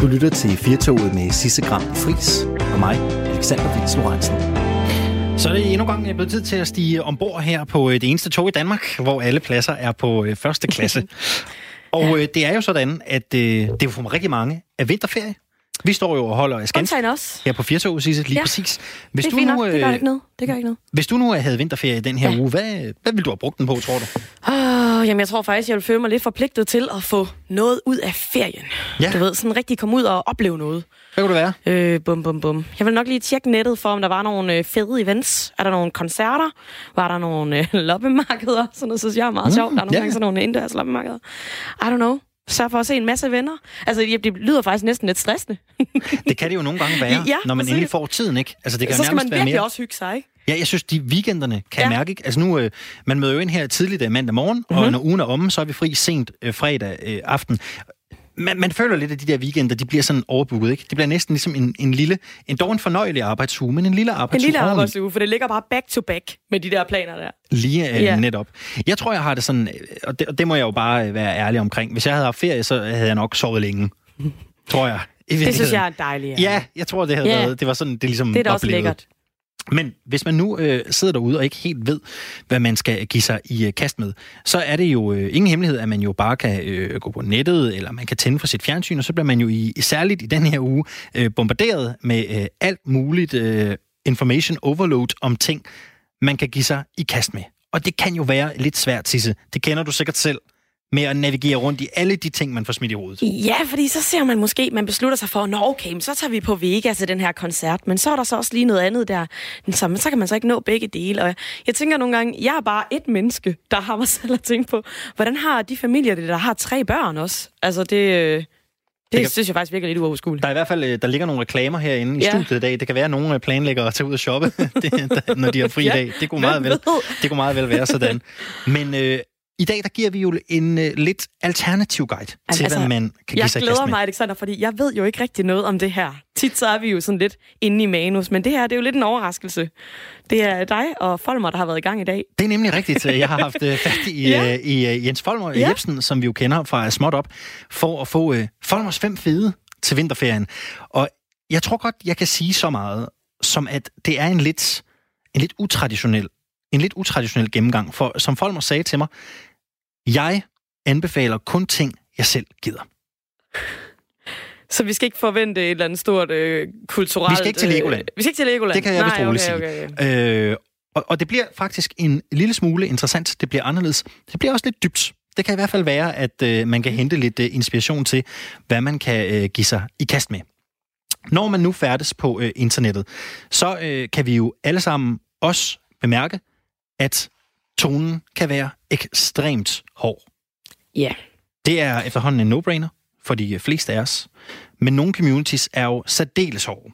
Du lytter til Firtoget med Sisse Gram Fris og mig, Alexander Vils Lorentzen. Så er det endnu gang blevet tid til at stige ombord her på øh, det eneste tog i Danmark, hvor alle pladser er på øh, første klasse. og øh, det er jo sådan, at det er for rigtig mange af vinterferie. Vi står jo og holder skans også. her på Firtoget, Sisse, lige Ja. præcis. Hvis det er fint nok. Det gør ikke noget. Det gør ikke noget. Hvis du nu havde vinterferie i den her Ja. uge, hvad, hvad vil du have brugt den på, tror du? Oh, jamen, jeg tror faktisk, jeg vil føle mig lidt forpligtet til at få noget ud af ferien. Ja. Du ved, sådan rigtig komme ud og opleve noget. Hvad kunne det være? Øh, bum, bum, bum. Jeg vil nok lige tjekke nettet for, om der var nogle øh, fede events. Er der nogle koncerter? Var der nogle øh, loppemarkeder? Sådan noget synes jeg er meget Mm, sjovt. Der er nogle ja. gange sådan nogle indendørs loppemarkeder. I don't know. Sørg for at se en masse venner. Altså, det lyder faktisk næsten lidt stressende. Det kan det jo nogle gange være, Ja, når man endelig får tiden, ikke? Altså, det kan Så skal man virkelig mere... også hygge sig, ikke? Ja, jeg synes, de weekenderne kan Ja. mærke, ikke? Altså nu, øh, man møder jo ind her tidligt øh, mandag morgen, mm-hmm. Mhm. og når ugen er omme, så er vi fri sent øh, fredag øh, aften. Man, man føler lidt, at de der weekender, de bliver sådan overbooket, ikke? Det bliver næsten ligesom en, en lille, en dog en fornøjelig arbejdsuge, men en lille En arbejdsuge lille oveni. arbejdsuge, for det ligger bare back to back med de der planer der. Lige øh, Ja. netop. Jeg tror, jeg har det sådan, øh, og det, og det må jeg jo bare øh, være ærlig omkring. Hvis jeg havde haft ferie, så havde jeg nok sovet længe. Tror jeg. Det synes jeg er dejligt. Ja, jeg tror, det havde Ja. været, det var sådan, det ligesom Det er da også blevet. lækkert. Men hvis man nu øh, sidder derude og ikke helt ved, hvad man skal give sig i øh, kast med, så er det jo øh, ingen hemmelighed, at man jo bare kan øh, gå på nettet, eller man kan tænde for sit fjernsyn, og så bliver man jo i, særligt i den her uge øh, bombarderet med øh, alt muligt øh, information overload om ting, man kan give sig i kast med. Og det kan jo være lidt svært, Sisse. Det kender du sikkert selv med at navigere rundt i alle de ting, man får smidt i hovedet. Ja, fordi så ser man måske, man beslutter sig for, nå okay, så tager vi på Vega til den her koncert, men så er der så også lige noget andet der. Så, så kan man så ikke nå begge dele. Og jeg, tænker nogle gange, jeg er bare et menneske, der har mig selv at tænke på, hvordan har de familier det, der har tre børn også? Altså det, øh, det, kan- det synes jeg faktisk virker lidt uoverskueligt. Der er i hvert fald øh, der ligger nogle reklamer herinde i Ja. studiet i dag. Det kan være, at nogle øh, planlægger at tage ud og shoppe, det, der- når de har fri Ja, dag. Det kunne, meget vel, det kunne meget vel være sådan. Men øh, i dag der giver vi jo en øh, lidt alternativ guide til, altså, hvad man kan give Jeg sig i glæder mig, Alexander, fordi jeg ved jo ikke rigtig noget om det her. Tit så er vi jo sådan lidt inde i manus, men det her det er jo lidt en overraskelse. Det er dig og Folmer, der har været i gang i dag. Det er nemlig rigtigt. Jeg har haft øh, fat i, Ja. øh, i øh, Jens Folmer Ja. Jebsen, som vi jo kender fra Småt Op, for at få øh, Folmers fem fede til vinterferien. Og jeg tror godt, jeg kan sige så meget, som at det er en lidt, en lidt utraditionel en lidt utraditionel gennemgang. For som Folmer sagde til mig, jeg anbefaler kun ting, jeg selv gider. Så vi skal ikke forvente et eller andet stort øh, kulturelt... Vi skal ikke til Legoland. Øh, vi skal ikke til Legoland. Det kan jeg vist Nej, roligt okay, sige. okay, okay. Øh, og, og det bliver faktisk en lille smule interessant. Det bliver anderledes. Det bliver også lidt dybt. Det kan i hvert fald være, at øh, man kan hente lidt øh, inspiration til, hvad man kan øh, give sig i kast med. Når man nu færdes på øh, internettet, så øh, kan vi jo alle sammen også bemærke, at tonen kan være ekstremt hård. Ja. Det er efterhånden en no-brainer for de fleste af os. Men nogle communities er jo særdeles hårde.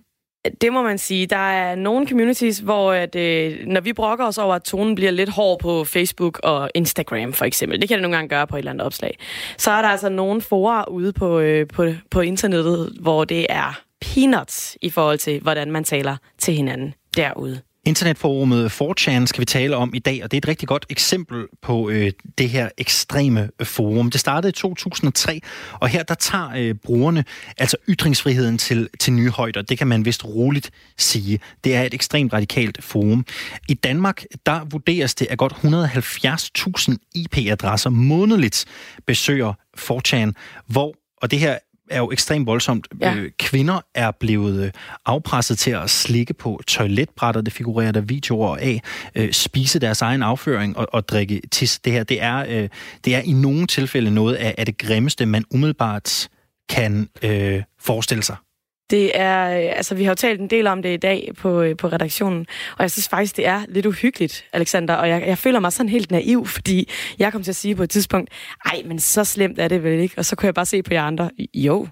Det må man sige. Der er nogle communities, hvor at, øh, når vi brokker os over, at tonen bliver lidt hård på Facebook og Instagram for eksempel, det kan det nogle gange gøre på et eller andet opslag, så er der altså nogle forer ude på, øh, på, på internettet, hvor det er peanuts i forhold til, hvordan man taler til hinanden derude. Internetforumet 4chan skal vi tale om i dag, og det er et rigtig godt eksempel på øh, det her ekstreme forum. Det startede i 2003, og her der tager øh, brugerne altså ytringsfriheden til, til nye højder. Det kan man vist roligt sige. Det er et ekstremt radikalt forum. I Danmark, der vurderes det, at godt 170.000 IP-adresser månedligt besøger 4chan, hvor, og det her er jo ekstremt voldsomt. Ja. Øh, kvinder er blevet øh, afpresset til at slikke på toiletbrætter, det figurerer der videoer af, øh, spise deres egen afføring og, og drikke tis. Det her, det er, det er i nogle tilfælde noget af, af det grimmeste, man umiddelbart kan øh, forestille sig. Det er, øh, altså vi har jo talt en del om det i dag på, øh, på redaktionen, og jeg synes faktisk, det er lidt uhyggeligt, Alexander, og jeg, jeg føler mig sådan helt naiv, fordi jeg kom til at sige på et tidspunkt, ej, men så slemt er det vel ikke, og så kunne jeg bare se på jer andre, jo,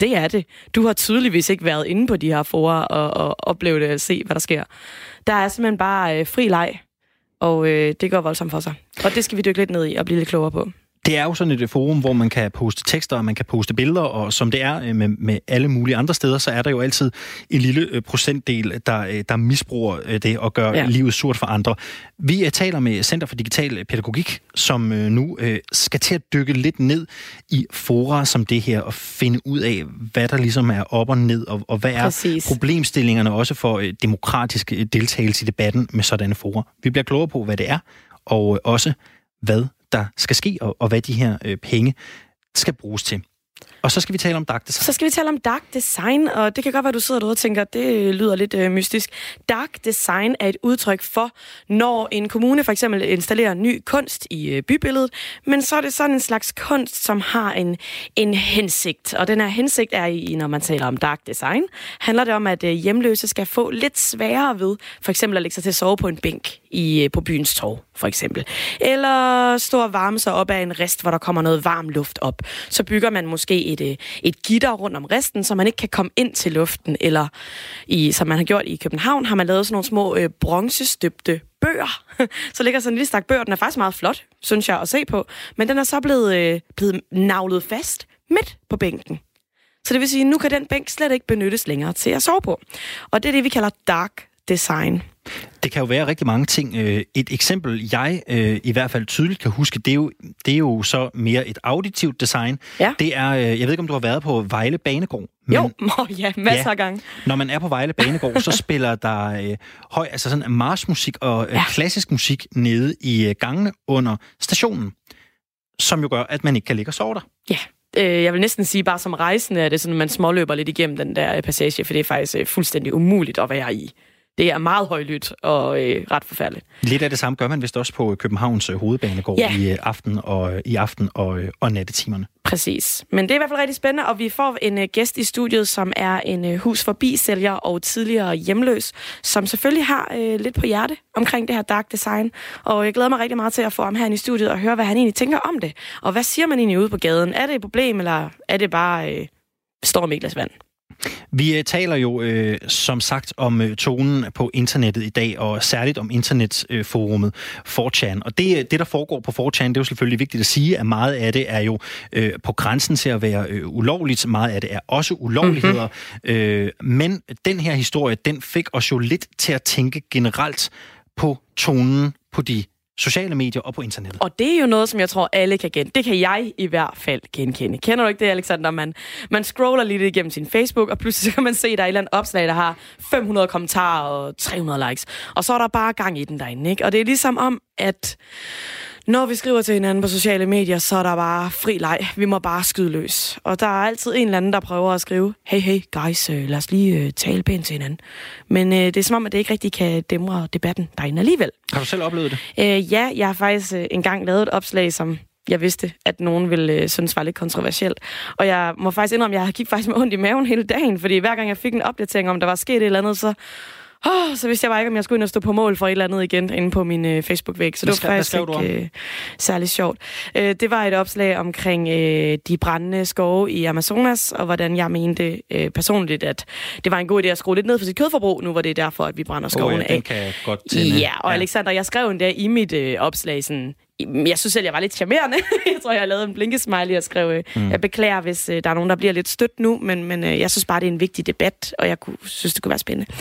det er det. Du har tydeligvis ikke været inde på de her forer og, og oplevet det, se hvad der sker. Der er simpelthen bare øh, fri leg, og øh, det går voldsomt for sig. Og det skal vi dykke lidt ned i og blive lidt klogere på. Det er jo sådan et forum, hvor man kan poste tekster, og man kan poste billeder, og som det er øh, med, med alle mulige andre steder, så er der jo altid en lille øh, procentdel, der, øh, der misbruger det og gør ja. livet surt for andre. Vi taler med Center for Digital Pædagogik, som nu skal til at dykke lidt ned i fora som det her, og finde ud af, hvad der ligesom er op og ned, og, og hvad er Præcis. problemstillingerne også for demokratisk deltagelse i debatten med sådanne fora. Vi bliver klogere på, hvad det er, og også hvad der skal ske, og, og hvad de her øh, penge skal bruges til. Og så skal vi tale om dark design. Så skal vi tale om dark design, og det kan godt være, at du sidder derude og tænker, det lyder lidt øh, mystisk. Dark design er et udtryk for, når en kommune for eksempel installerer ny kunst i øh, bybilledet, men så er det sådan en slags kunst, som har en, en hensigt. Og den her hensigt er, i, når man taler om dark design, handler det om, at øh, hjemløse skal få lidt sværere ved, for eksempel at lægge sig til at sove på en bænk i, øh, på byens torv, for eksempel. Eller stå og varme sig op af en rest, hvor der kommer noget varm luft op. Så bygger man måske et, øh, et gitter rundt om resten, så man ikke kan komme ind til luften. Eller, i, som man har gjort i København, har man lavet sådan nogle små øh, bronzestøbte bøger. så ligger sådan en lille stak bøger. Den er faktisk meget flot, synes jeg, at se på. Men den er så blevet, øh, blevet navlet fast midt på bænken. Så det vil sige, at nu kan den bænk slet ikke benyttes længere til at sove på. Og det er det, vi kalder dark design. Det kan jo være rigtig mange ting. Øh, et eksempel, jeg øh, i hvert fald tydeligt kan huske, det er jo, det er jo så mere et auditivt design. Ja. Det er, øh, jeg ved ikke, om du har været på Vejle Banegård. Men, jo, oh, ja, masser ja, af gange. Når man er på Vejle Banegård, så spiller der øh, høj, altså sådan marsmusik og øh, ja. klassisk musik nede i øh, gangene under stationen, som jo gør, at man ikke kan ligge og sove der. Ja, jeg vil næsten sige, bare som rejsende er det sådan, at man småløber lidt igennem den der passage, for det er faktisk fuldstændig umuligt at være i det er meget højlydt og øh, ret forfærdeligt. Lidt af det samme gør man vist også på Københavns øh, hovedbanegård ja. i øh, aften og i aften og, øh, og nattetimerne. Præcis. Men det er i hvert fald rigtig spændende, og vi får en uh, gæst i studiet, som er en uh, hus forbi sælger og tidligere hjemløs, som selvfølgelig har uh, lidt på hjerte omkring det her dark design. Og jeg glæder mig rigtig meget til at få ham her i studiet og høre, hvad han egentlig tænker om det. Og hvad siger man egentlig ude på gaden? Er det et problem, eller er det bare uh, storm i glas vand? Vi øh, taler jo øh, som sagt om øh, tonen på internettet i dag, og særligt om internetforumet øh, 4chan. Og det, øh, det, der foregår på 4chan, det er jo selvfølgelig vigtigt at sige, at meget af det er jo øh, på grænsen til at være øh, ulovligt. Meget af det er også ulovligheder. Mm-hmm. Øh, men den her historie, den fik os jo lidt til at tænke generelt på tonen på de sociale medier og på internettet. Og det er jo noget, som jeg tror, alle kan genkende. Det kan jeg i hvert fald genkende. Kender du ikke det, Alexander? Man, man scroller lidt igennem sin Facebook, og pludselig så kan man se, at der er et eller andet opslag, der har 500 kommentarer og 300 likes. Og så er der bare gang i den derinde, ikke? Og det er ligesom om, at når vi skriver til hinanden på sociale medier, så er der bare fri leg. Vi må bare skyde løs. Og der er altid en eller anden, der prøver at skrive, hey, hey, guys, øh, lad os lige øh, tale pænt til hinanden. Men øh, det er som om, at det ikke rigtig kan dæmre debatten derinde alligevel. Har du selv oplevet det? Øh, ja, jeg har faktisk øh, engang lavet et opslag, som jeg vidste, at nogen ville øh, synes var lidt kontroversielt. Og jeg må faktisk indrømme, at jeg gik faktisk med ondt i maven hele dagen, fordi hver gang jeg fik en opdatering om, der var sket et eller andet, så Oh, så vidste jeg bare ikke, om jeg skulle ind og stå på mål for et eller andet igen inde på min øh, Facebook-væg. Så det var faktisk ikke øh, særlig sjovt. Øh, det var et opslag omkring øh, de brændende skove i Amazonas, og hvordan jeg mente øh, personligt, at det var en god idé at skrue lidt ned for sit kødforbrug, nu var det derfor, at vi brænder skovene oh, ja, af. kan godt tænde. Ja, og ja. Alexander, jeg skrev en der i mit øh, opslag sådan, jeg synes selv, jeg var lidt charmerende. jeg tror, jeg lavet en blinkesmiley og skrev, øh, mm. jeg beklager, hvis uh, der er nogen, der bliver lidt stødt nu, men, men uh, jeg synes bare, det er en vigtig debat, og jeg kunne, synes, det kunne være spændende.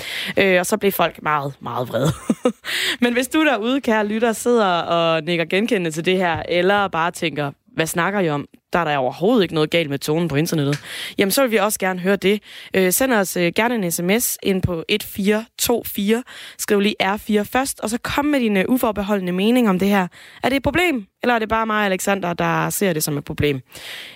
Uh, og så blev folk meget, meget vrede. men hvis du derude, kære lytter, sidder og nikker genkendende til det her, eller bare tænker, hvad snakker I om? Der er der overhovedet ikke noget galt med tonen på internettet. Jamen, så vil vi også gerne høre det. Øh, send os øh, gerne en sms ind på 1424. Skriv lige R4 først, og så kom med dine uforbeholdende mening om det her. Er det et problem, eller er det bare mig, Alexander, der ser det som et problem?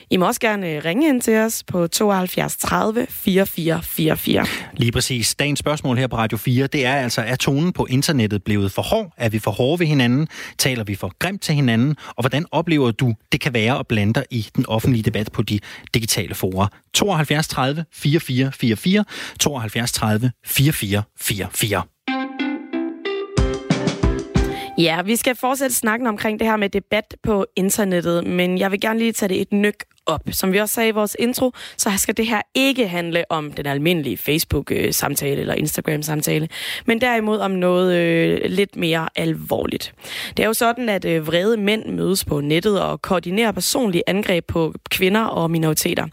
I må også gerne øh, ringe ind til os på 72 30 4444. Lige præcis. Dagens spørgsmål her på Radio 4, det er altså, er tonen på internettet blevet for hård? Er vi for hårde ved hinanden? Taler vi for grimt til hinanden? Og hvordan oplever du, det kan være at blande dig i den offentlige debat på de digitale forer. 72 30 44 44, 72 30 44 44. Ja, vi skal fortsætte snakken omkring det her med debat på internettet, men jeg vil gerne lige tage det et nyk op. Som vi også sagde i vores intro, så skal det her ikke handle om den almindelige Facebook-samtale eller Instagram-samtale, men derimod om noget øh, lidt mere alvorligt. Det er jo sådan, at øh, vrede mænd mødes på nettet og koordinerer personlige angreb på kvinder og minoriteter.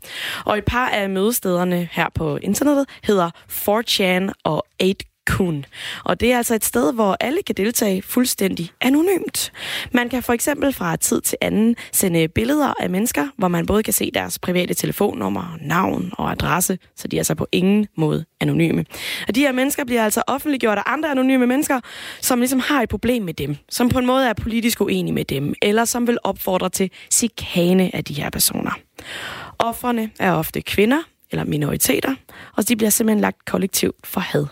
Og et par af mødestederne her på internettet hedder 4chan og 8 kun. Og det er altså et sted, hvor alle kan deltage fuldstændig anonymt. Man kan for eksempel fra tid til anden sende billeder af mennesker, hvor man både kan se deres private telefonnummer, navn og adresse, så de er altså på ingen måde anonyme. Og de her mennesker bliver altså offentliggjort af andre anonyme mennesker, som ligesom har et problem med dem, som på en måde er politisk uenige med dem, eller som vil opfordre til sikane af de her personer. Offrene er ofte kvinder, eller minoriteter, og de bliver simpelthen lagt kollektivt for had.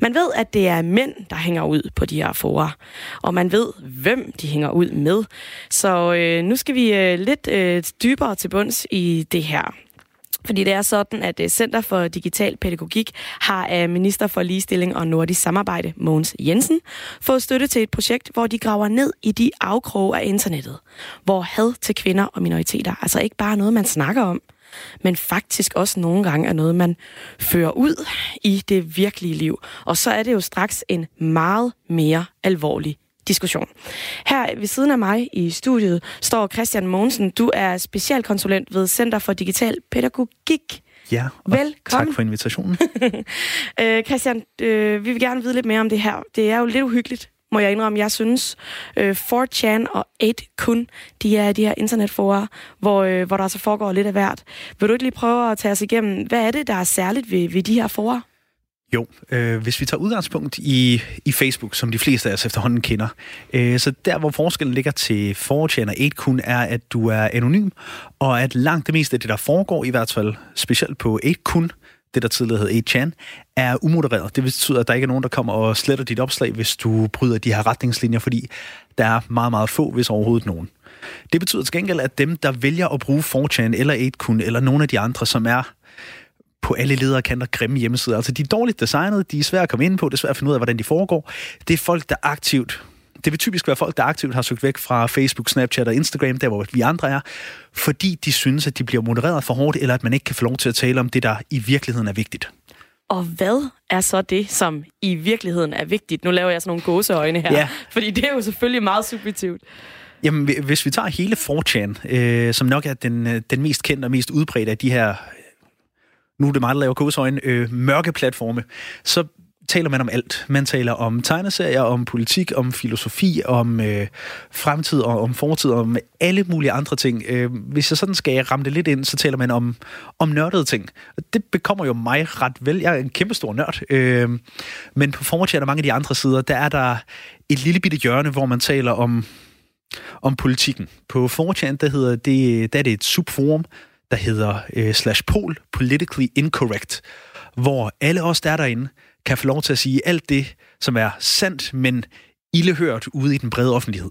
Man ved, at det er mænd, der hænger ud på de her forer, og man ved, hvem de hænger ud med. Så øh, nu skal vi øh, lidt øh, dybere til bunds i det her. Fordi det er sådan, at øh, Center for Digital Pædagogik har af Minister for Ligestilling og Nordisk Samarbejde, Mogens Jensen, fået støtte til et projekt, hvor de graver ned i de afkroge af internettet, hvor had til kvinder og minoriteter altså ikke bare er noget, man snakker om, men faktisk også nogle gange er noget, man fører ud i det virkelige liv. Og så er det jo straks en meget mere alvorlig diskussion. Her ved siden af mig i studiet står Christian Mogensen. Du er specialkonsulent ved Center for Digital Pædagogik. Ja, og Velkommen. tak for invitationen. øh, Christian, øh, vi vil gerne vide lidt mere om det her. Det er jo lidt uhyggeligt, må jeg indrømme. Jeg synes, øh, 4chan og 8kun, de er de her internetforer, hvor, øh, hvor der altså foregår lidt af hvert. Vil du ikke lige prøve at tage os igennem, hvad er det, der er særligt ved, ved de her forer? Jo, øh, hvis vi tager udgangspunkt i, i Facebook, som de fleste af os efterhånden kender, øh, så der, hvor forskellen ligger til 4chan og 8kun, er, at du er anonym, og at langt det meste af det, der foregår, i hvert fald specielt på 8kun, det der tidligere hed 8chan, er umodereret. Det betyder, at der ikke er nogen, der kommer og sletter dit opslag, hvis du bryder de her retningslinjer, fordi der er meget, meget få, hvis overhovedet nogen. Det betyder til gengæld, at dem, der vælger at bruge 4chan eller 8kun, eller nogle af de andre, som er på alle ledere kanter grimme hjemmesider. Altså, de er dårligt designet, de er svære at komme ind på, det er svært at finde ud af, hvordan de foregår. Det er folk, der aktivt det vil typisk være folk, der aktivt har søgt væk fra Facebook, Snapchat og Instagram, der hvor vi andre er, fordi de synes, at de bliver modereret for hårdt, eller at man ikke kan få lov til at tale om det, der i virkeligheden er vigtigt. Og hvad er så det, som i virkeligheden er vigtigt? Nu laver jeg sådan nogle gåseøjne her, ja. fordi det er jo selvfølgelig meget subjektivt. Jamen, hvis vi tager hele 4chan, øh, som nok er den, øh, den mest kendte og mest udbredte af de her nu er det meget, der laver kodsøjne, øh, mørke platforme, så taler man om alt. Man taler om tegneserier, om politik, om filosofi, om øh, fremtid og om fortid, om alle mulige andre ting. Øh, hvis jeg sådan skal ramme det lidt ind, så taler man om, om nørdede ting. Det bekommer jo mig ret vel. Jeg er en kæmpe stor nørd. Øh, men på 4 og mange af de andre sider, der er der et lille bitte hjørne, hvor man taler om, om politikken. På 4 der, hedder det, der er det et subforum, der hedder øh, slash pol, politically incorrect, hvor alle os, der er derinde, kan få lov til at sige alt det, som er sandt, men ildehørt ude i den brede offentlighed.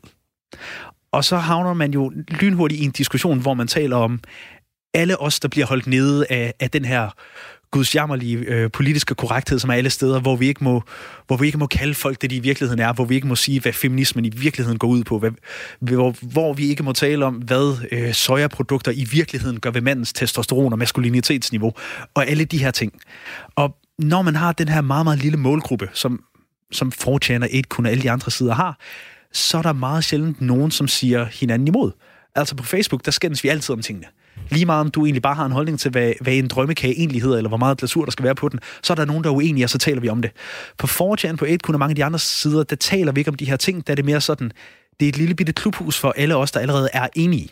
Og så havner man jo lynhurtigt i en diskussion, hvor man taler om alle os, der bliver holdt nede af, af den her gudsjammerlige øh, politiske korrekthed, som er alle steder, hvor vi, ikke må, hvor vi ikke må kalde folk det, de i virkeligheden er, hvor vi ikke må sige, hvad feminismen i virkeligheden går ud på, hvad, hvor, hvor vi ikke må tale om, hvad øh, sojaprodukter i virkeligheden gør ved mandens testosteron og maskulinitetsniveau, og alle de her ting. Og når man har den her meget, meget lille målgruppe, som, som 4chan og 8 kun alle de andre sider har, så er der meget sjældent nogen, som siger hinanden imod. Altså på Facebook, der skændes vi altid om tingene. Lige meget om du egentlig bare har en holdning til, hvad, hvad en drømmekage egentlig hedder, eller hvor meget glasur der skal være på den, så er der nogen, der er uenige, og så taler vi om det. På 4 på 8 kun og mange af de andre sider, der taler vi ikke om de her ting, der er det mere sådan, det er et lille bitte klubhus for alle os, der allerede er enige.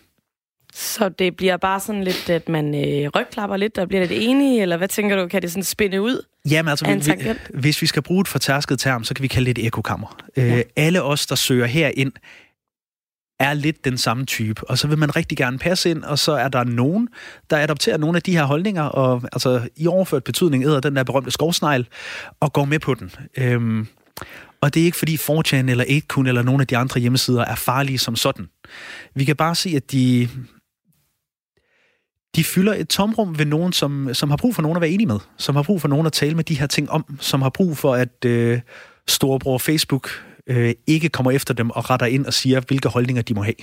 Så det bliver bare sådan lidt, at man øh, rygklapper lidt, og bliver lidt enige, eller hvad tænker du, kan det sådan spænde ud? Jamen altså, vi, hvis vi skal bruge et fortærsket term, så kan vi kalde det et ekokammer. Øh, ja. Øh, alle os, der søger herind, er lidt den samme type, og så vil man rigtig gerne passe ind, og så er der nogen, der adopterer nogle af de her holdninger, og altså i overført betydning æder den der berømte skovsnegl, og går med på den. Øhm, og det er ikke fordi 4chan eller 8kun eller nogle af de andre hjemmesider er farlige som sådan. Vi kan bare se, at de, de fylder et tomrum ved nogen, som, som har brug for nogen at være enige med, som har brug for nogen at tale med de her ting om, som har brug for, at øh, storebror Facebook øh, ikke kommer efter dem og retter ind og siger, hvilke holdninger de må have.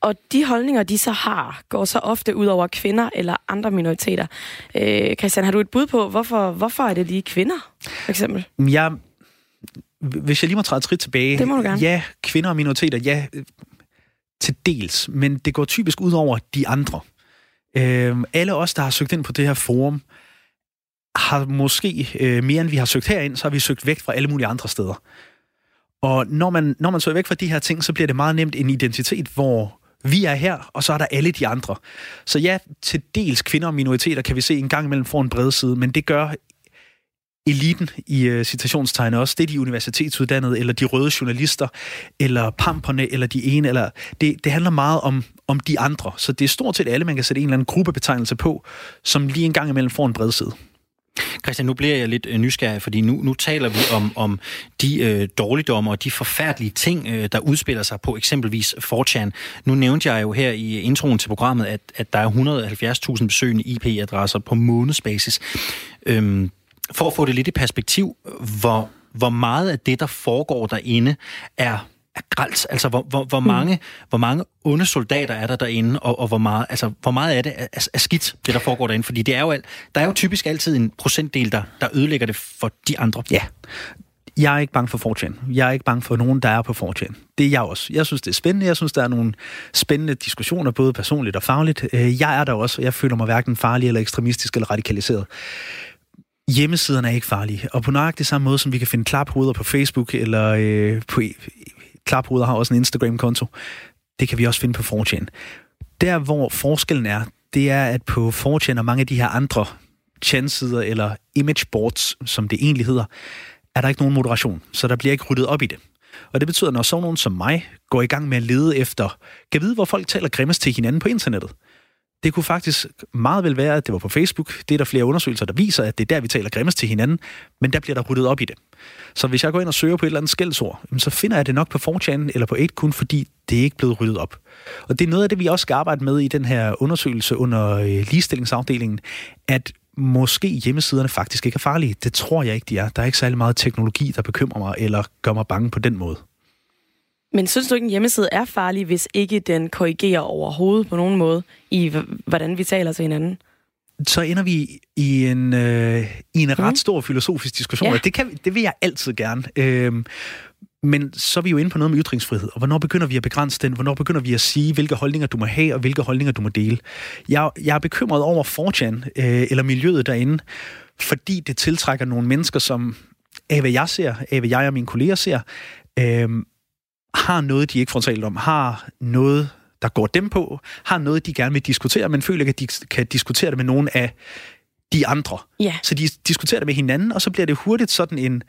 Og de holdninger, de så har, går så ofte ud over kvinder eller andre minoriteter. Øh, Christian, har du et bud på, hvorfor, hvorfor er det lige kvinder, for eksempel? Jeg, hvis jeg lige må træde et skridt tilbage. Det må du gerne. Ja, kvinder og minoriteter, ja, til dels, men det går typisk ud over de andre. Øh, alle os, der har søgt ind på det her forum, har måske øh, mere end vi har søgt herind, så har vi søgt væk fra alle mulige andre steder. Og når man, når man søger væk fra de her ting, så bliver det meget nemt en identitet, hvor vi er her, og så er der alle de andre. Så ja, til dels kvinder og minoriteter kan vi se en gang imellem for en bred side, men det gør eliten i uh, citationstegn også. Det er de universitetsuddannede, eller de røde journalister, eller pamperne, eller de ene. Eller det, det handler meget om, om de andre. Så det er stort set alle, man kan sætte en eller anden gruppebetegnelse på, som lige en gang imellem får en bred side. Christian, nu bliver jeg lidt øh, nysgerrig, fordi nu, nu taler vi om, om de øh, dårligdomme og de forfærdelige ting, øh, der udspiller sig på eksempelvis 4chan. Nu nævnte jeg jo her i introen til programmet, at, at der er 170.000 besøgende IP-adresser på månedsbasis. Øhm, for at få det lidt i perspektiv, hvor, hvor meget af det, der foregår derinde, er er gralt. Altså, hvor, hvor, hvor, mange, mm. hvor mange onde soldater er der derinde, og, og hvor, meget, altså, hvor meget af det er, er skidt, det der foregår derinde? Fordi det er jo, alt, der er jo typisk altid en procentdel, der, der ødelægger det for de andre. Ja. Jeg er ikke bange for fortjen. Jeg er ikke bange for nogen, der er på fortjen. Det er jeg også. Jeg synes, det er spændende. Jeg synes, der er nogle spændende diskussioner, både personligt og fagligt. Øh, jeg er der også, og jeg føler mig hverken farlig eller ekstremistisk eller radikaliseret hjemmesiderne er ikke farlige. Og på nøjagtig samme måde, som vi kan finde klaphoveder på Facebook, eller øh, på e- klaphoveder har også en Instagram-konto, det kan vi også finde på 4 Der, hvor forskellen er, det er, at på 4 og mange af de her andre chansider eller image boards, som det egentlig hedder, er der ikke nogen moderation, så der bliver ikke ryddet op i det. Og det betyder, at når sådan nogen som mig går i gang med at lede efter, kan vide, hvor folk taler grimmest til hinanden på internettet, det kunne faktisk meget vel være, at det var på Facebook. Det er der flere undersøgelser, der viser, at det er der, vi taler grimmest til hinanden, men der bliver der ryddet op i det. Så hvis jeg går ind og søger på et eller andet skældsord, så finder jeg det nok på 4 eller på 8 kun fordi det er ikke blevet ryddet op. Og det er noget af det, vi også skal arbejde med i den her undersøgelse under øh, ligestillingsafdelingen, at måske hjemmesiderne faktisk ikke er farlige. Det tror jeg ikke, de er. Der er ikke særlig meget teknologi, der bekymrer mig eller gør mig bange på den måde. Men synes du ikke, en hjemmeside er farlig, hvis ikke den korrigerer overhovedet på nogen måde i, hvordan vi taler til hinanden? Så ender vi i en, øh, i en mm. ret stor filosofisk diskussion. Ja. Det, kan, det vil jeg altid gerne. Øhm, men så er vi jo inde på noget med ytringsfrihed, og hvornår begynder vi at begrænse den? Hvornår begynder vi at sige, hvilke holdninger du må have, og hvilke holdninger du må dele? Jeg, jeg er bekymret over 4chan, øh, eller miljøet derinde, fordi det tiltrækker nogle mennesker, som af hvad jeg ser, af hvad jeg og mine kolleger ser, øh, har noget, de ikke får talt om, har noget, der går dem på, har noget, de gerne vil diskutere, men føler at de kan diskutere det med nogen af de andre. Ja. Så de diskuterer det med hinanden, og så bliver det hurtigt sådan en,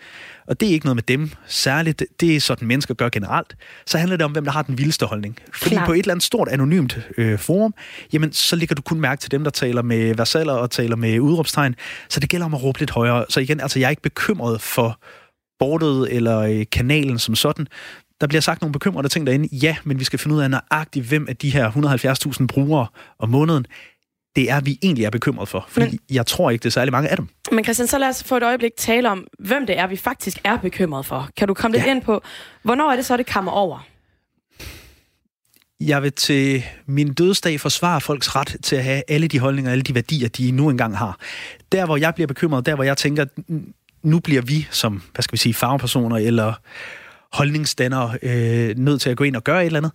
og det er ikke noget med dem særligt, det er sådan mennesker gør generelt, så handler det om, hvem der har den vildeste holdning. Fordi Klar. på et eller andet stort anonymt øh, forum, jamen så ligger du kun mærke til dem, der taler med versaler og taler med udråbstegn, så det gælder om at råbe lidt højere. Så igen, altså jeg er ikke bekymret for bordet eller øh, kanalen som sådan, der bliver sagt nogle bekymrede ting derinde. Ja, men vi skal finde ud af nøjagtigt, hvem af de her 170.000 brugere om måneden, det er, vi egentlig er bekymret for. Fordi men, jeg tror ikke, det er særlig mange af dem. Men Christian, så lad os få et øjeblik tale om, hvem det er, vi faktisk er bekymret for. Kan du komme lidt ja. ind på, hvornår er det så, det kommer over? Jeg vil til min dødsdag forsvare folks ret til at have alle de holdninger, alle de værdier, de nu engang har. Der, hvor jeg bliver bekymret, der, hvor jeg tænker, nu bliver vi som, hvad skal vi sige, fagpersoner eller holdningsdannere øh, nødt til at gå ind og gøre et eller andet,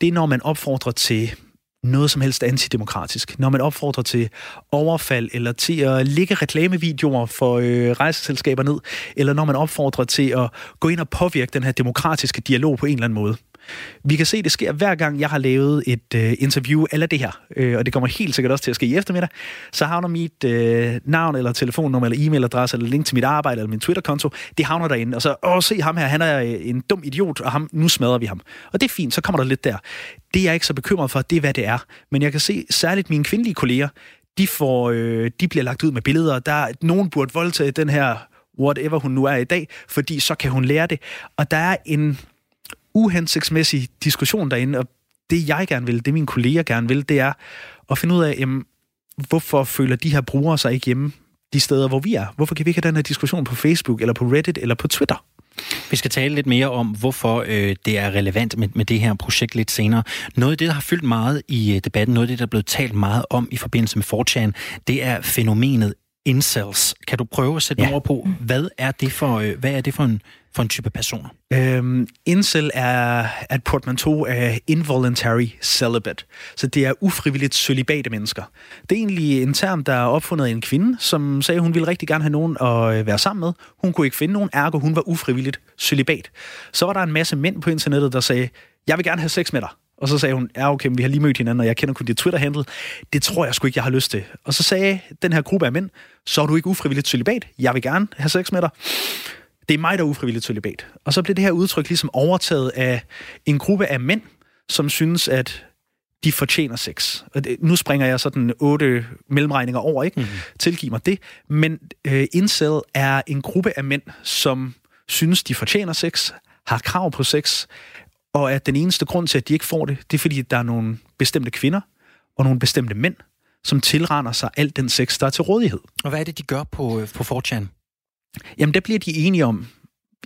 det er, når man opfordrer til noget som helst antidemokratisk. Når man opfordrer til overfald, eller til at lægge reklamevideoer for øh, rejseselskaber ned, eller når man opfordrer til at gå ind og påvirke den her demokratiske dialog på en eller anden måde. Vi kan se, at det sker hver gang, jeg har lavet et øh, interview eller det her, øh, og det kommer helt sikkert også til at ske i eftermiddag, så havner mit øh, navn eller telefonnummer eller e-mailadresse eller link til mit arbejde eller min Twitter-konto, det havner derinde. Og så, åh, se ham her, han er øh, en dum idiot, og ham, nu smadrer vi ham. Og det er fint, så kommer der lidt der. Det er jeg ikke så bekymret for, det er, hvad det er. Men jeg kan se, særligt mine kvindelige kolleger, de, får, øh, de bliver lagt ud med billeder. Der nogen burde voldtage den her whatever hun nu er i dag, fordi så kan hun lære det. Og der er en uhensigtsmæssig diskussion derinde, og det jeg gerne vil, det mine kolleger gerne vil, det er at finde ud af, jamen, hvorfor føler de her brugere sig ikke hjemme de steder, hvor vi er? Hvorfor kan vi ikke have den her diskussion på Facebook, eller på Reddit, eller på Twitter? Vi skal tale lidt mere om, hvorfor øh, det er relevant med, med det her projekt lidt senere. Noget af det, der har fyldt meget i øh, debatten, noget af det, der er blevet talt meget om i forbindelse med 4 det er fænomenet incels. Kan du prøve at sætte ja. ord på, hvad er det for, øh, hvad er det for en, for en type personer? Øhm, incel er, er et portmanteau af involuntary celibate. Så det er ufrivilligt celibate mennesker. Det er egentlig en term, der er opfundet af en kvinde, som sagde, at hun ville rigtig gerne have nogen at øh, være sammen med. Hun kunne ikke finde nogen, ergo hun var ufrivilligt celibat. Så var der en masse mænd på internettet, der sagde, jeg vil gerne have sex med dig. Og så sagde hun, ja okay, vi har lige mødt hinanden, og jeg kender kun dit Twitter-handle. Det tror jeg sgu ikke, jeg har lyst til. Og så sagde den her gruppe af mænd, så er du ikke ufrivilligt celibat. Jeg vil gerne have sex med dig. Det er mig, der er ufrivilligt celibat. Og så blev det her udtryk ligesom overtaget af en gruppe af mænd, som synes, at de fortjener sex. Og det, nu springer jeg sådan otte mellemregninger over, ikke? Mm-hmm. Tilgiv mig det. Men øh, incel er en gruppe af mænd, som synes, de fortjener sex, har krav på sex, og at den eneste grund til, at de ikke får det, det er fordi, der er nogle bestemte kvinder og nogle bestemte mænd, som tilrender sig alt den sex, der er til rådighed. Og hvad er det, de gør på, på 4chan? Jamen, der bliver de enige om,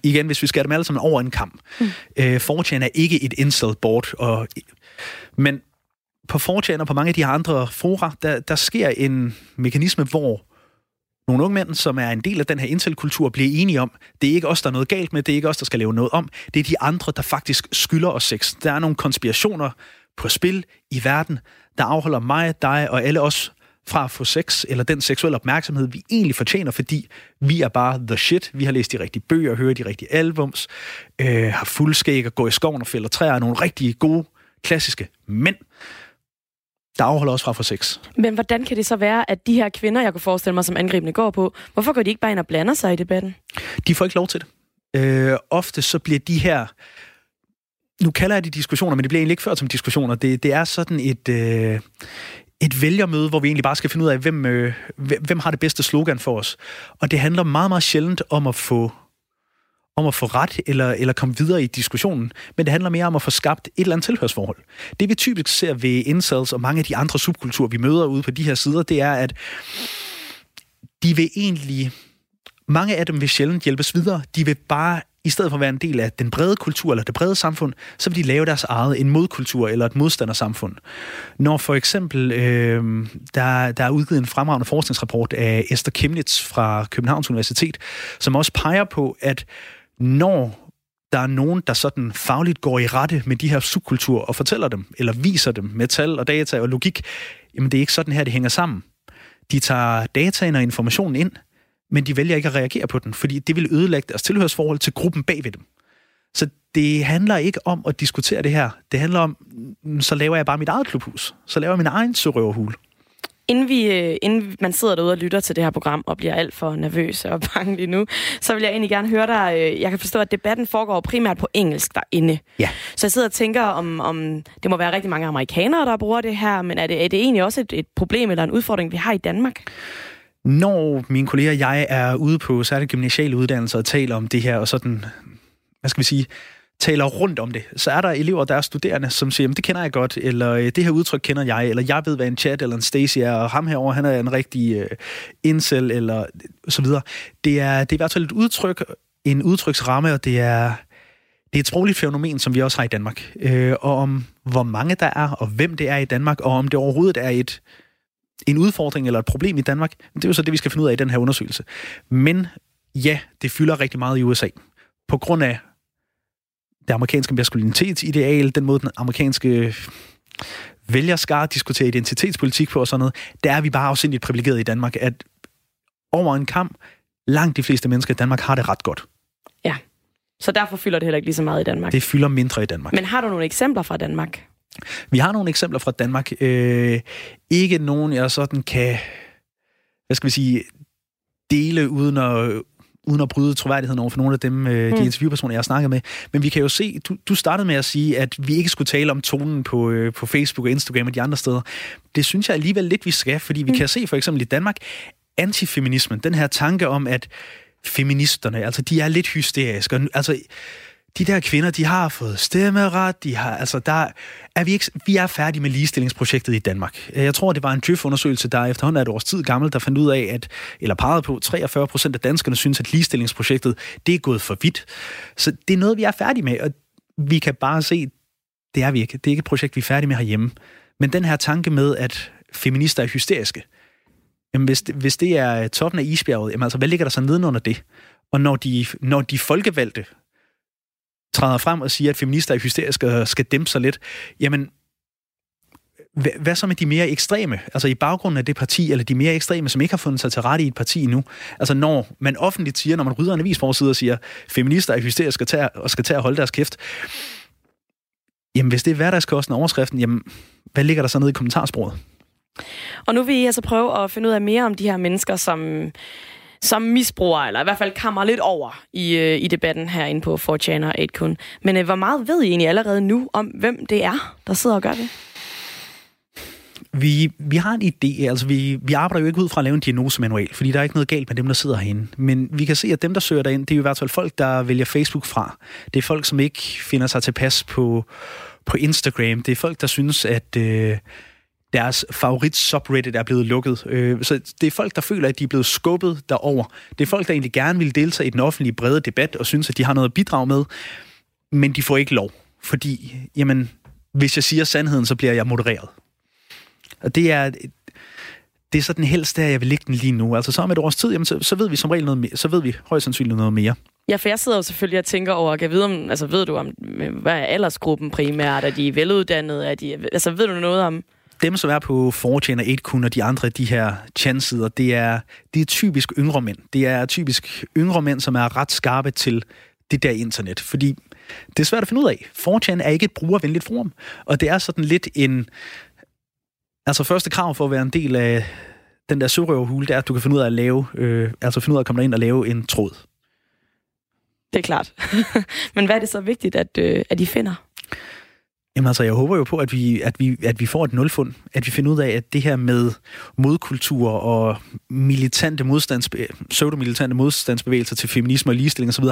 igen, hvis vi skal dem alle sammen over en kamp. Mm. Øh, 4chan er ikke et incel-board, og, men på 4chan og på mange af de andre fora, der, der sker en mekanisme, hvor nogle unge mænd, som er en del af den her intelkultur, bliver enige om, det er ikke os, der er noget galt med, det er ikke os, der skal lave noget om, det er de andre, der faktisk skylder os sex. Der er nogle konspirationer på spil i verden, der afholder mig, dig og alle os fra at få sex, eller den seksuelle opmærksomhed, vi egentlig fortjener, fordi vi er bare the shit. Vi har læst de rigtige bøger, hørt de rigtige albums, øh, har fuldskæg og går i skoven og fælder træer, nogle rigtig gode, klassiske mænd der afholder os fra for sex. Men hvordan kan det så være, at de her kvinder, jeg kunne forestille mig, som angribende går på, hvorfor går de ikke bare ind og blander sig i debatten? De får ikke lov til det. Øh, ofte så bliver de her, nu kalder jeg det diskussioner, men det bliver egentlig ikke ført som diskussioner. Det, det er sådan et, øh, et vælgermøde, hvor vi egentlig bare skal finde ud af, hvem, øh, hvem har det bedste slogan for os. Og det handler meget, meget sjældent om at få om at få ret eller, eller komme videre i diskussionen, men det handler mere om at få skabt et eller andet tilhørsforhold. Det vi typisk ser ved incels og mange af de andre subkulturer, vi møder ude på de her sider, det er, at de vil egentlig, mange af dem vil sjældent hjælpes videre. De vil bare i stedet for at være en del af den brede kultur eller det brede samfund, så vil de lave deres eget, en modkultur eller et modstandersamfund. Når for eksempel, øh, der, der er udgivet en fremragende forskningsrapport af Esther Kimnitz fra Københavns Universitet, som også peger på, at når der er nogen, der sådan fagligt går i rette med de her subkulturer og fortæller dem, eller viser dem med tal og data og logik, jamen det er ikke sådan her, det hænger sammen. De tager dataen og informationen ind, men de vælger ikke at reagere på den, fordi det vil ødelægge deres tilhørsforhold til gruppen bagved dem. Så det handler ikke om at diskutere det her. Det handler om, så laver jeg bare mit eget klubhus. Så laver jeg min egen sørøverhul. Inden, vi, øh, inden man sidder derude og lytter til det her program og bliver alt for nervøs og bange lige nu, så vil jeg egentlig gerne høre dig. Øh, jeg kan forstå, at debatten foregår primært på engelsk derinde. Ja. Så jeg sidder og tænker, om, om det må være rigtig mange amerikanere, der bruger det her, men er det, er det egentlig også et, et problem eller en udfordring, vi har i Danmark? Når mine kolleger og jeg er ude på særligt gymnasiale uddannelser og taler om det her, og sådan, hvad skal vi sige, taler rundt om det, så er der elever, der er studerende, som siger, det kender jeg godt, eller øh, det her udtryk kender jeg, eller jeg ved, hvad en chat eller en Stacy er, og ham herover han er en rigtig øh, incel, eller øh, så videre. Det er, det er i hvert fald et udtryk, en udtryksramme, og det er, det er et sprogligt fænomen, som vi også har i Danmark. Øh, og om hvor mange der er, og hvem det er i Danmark, og om det overhovedet er et, en udfordring eller et problem i Danmark, det er jo så det, vi skal finde ud af i den her undersøgelse. Men ja, det fylder rigtig meget i USA. På grund af det amerikanske maskulinitetsideal, den måde den amerikanske vælgerskare diskuterer identitetspolitik på og sådan noget, der er vi bare afsindigt privilegeret i Danmark, at over en kamp, langt de fleste mennesker i Danmark har det ret godt. Ja, så derfor fylder det heller ikke lige så meget i Danmark. Det fylder mindre i Danmark. Men har du nogle eksempler fra Danmark? Vi har nogle eksempler fra Danmark. Øh, ikke nogen, jeg sådan kan, hvad skal vi sige, dele uden at, uden at bryde troværdigheden over for nogle af dem, øh, de mm. interviewpersoner, jeg har snakket med. Men vi kan jo se, du, du startede med at sige, at vi ikke skulle tale om tonen på, øh, på Facebook og Instagram og de andre steder. Det synes jeg alligevel lidt, vi skal, fordi vi mm. kan se for eksempel i Danmark, antifeminismen, den her tanke om, at feministerne, altså de er lidt hysteriske. Altså, de der kvinder, de har fået stemmeret, de har, altså der er vi ikke, vi er færdige med ligestillingsprojektet i Danmark. Jeg tror, det var en Djøf-undersøgelse, der efterhånden er et års tid gammel, der fandt ud af, at, eller pegede på, 43 procent af danskerne synes, at ligestillingsprojektet, det er gået for vidt. Så det er noget, vi er færdige med, og vi kan bare se, det er vi ikke. Det er ikke et projekt, vi er færdige med herhjemme. Men den her tanke med, at feminister er hysteriske, jamen hvis, det, hvis det er toppen af isbjerget, jamen altså, hvad ligger der så nedenunder det? Og når de, når de folkevalgte træder frem og siger, at feminister er hysteriske og skal dæmpe sig lidt, jamen, hvad så med de mere ekstreme? Altså i baggrunden af det parti, eller de mere ekstreme, som ikke har fundet sig til rette i et parti endnu? Altså når man offentligt siger, når man rydder en avisforside og siger, feminister er hysteriske og, tage, og skal tage og holde deres kæft, jamen hvis det er hverdagskosten og overskriften, jamen hvad ligger der så nede i kommentarsporet? Og nu vil I altså prøve at finde ud af mere om de her mennesker, som som misbruger, eller i hvert fald kammer lidt over i, øh, i debatten herinde på 4chan og 8kun. Men øh, hvor meget ved I egentlig allerede nu om, hvem det er, der sidder og gør det? Vi, vi har en idé, altså vi, vi arbejder jo ikke ud fra at lave en diagnosemanual, fordi der er ikke noget galt med dem, der sidder herinde. Men vi kan se, at dem, der søger derind, det er jo i hvert fald folk, der vælger Facebook fra. Det er folk, som ikke finder sig tilpas på, på Instagram. Det er folk, der synes, at... Øh, deres favorit subreddit er blevet lukket. Øh, så det er folk, der føler, at de er blevet skubbet derover. Det er folk, der egentlig gerne vil deltage i den offentlige brede debat og synes, at de har noget at bidrage med, men de får ikke lov. Fordi, jamen, hvis jeg siger sandheden, så bliver jeg modereret. Og det er, det er så den helst der, jeg vil ligge den lige nu. Altså så om et års tid, jamen, så, så ved vi som regel noget mere, så ved vi højst sandsynligt noget mere. Ja, for jeg sidder jo selvfølgelig og tænker over, kan vide om, altså ved du om, hvad er aldersgruppen primært? Er de veluddannede? Er de, altså ved du noget om, dem, som er på 4 og 8kun og de andre de her chansider, det er, det er typisk yngre mænd. Det er typisk yngre mænd, som er ret skarpe til det der internet. Fordi det er svært at finde ud af. 4 er ikke et brugervenligt forum. Og det er sådan lidt en... Altså første krav for at være en del af den der sørøverhule, det er, at du kan finde ud af at lave, øh, altså finde ud af at komme ind og lave en tråd. Det er klart. Men hvad er det så vigtigt, at, øh, at I finder? Jamen altså, jeg håber jo på, at vi, at vi, at vi får et nulfund. At vi finder ud af, at det her med modkultur og militante modstandsbe- pseudo-militante modstandsbevægelser til feminisme og ligestilling osv.,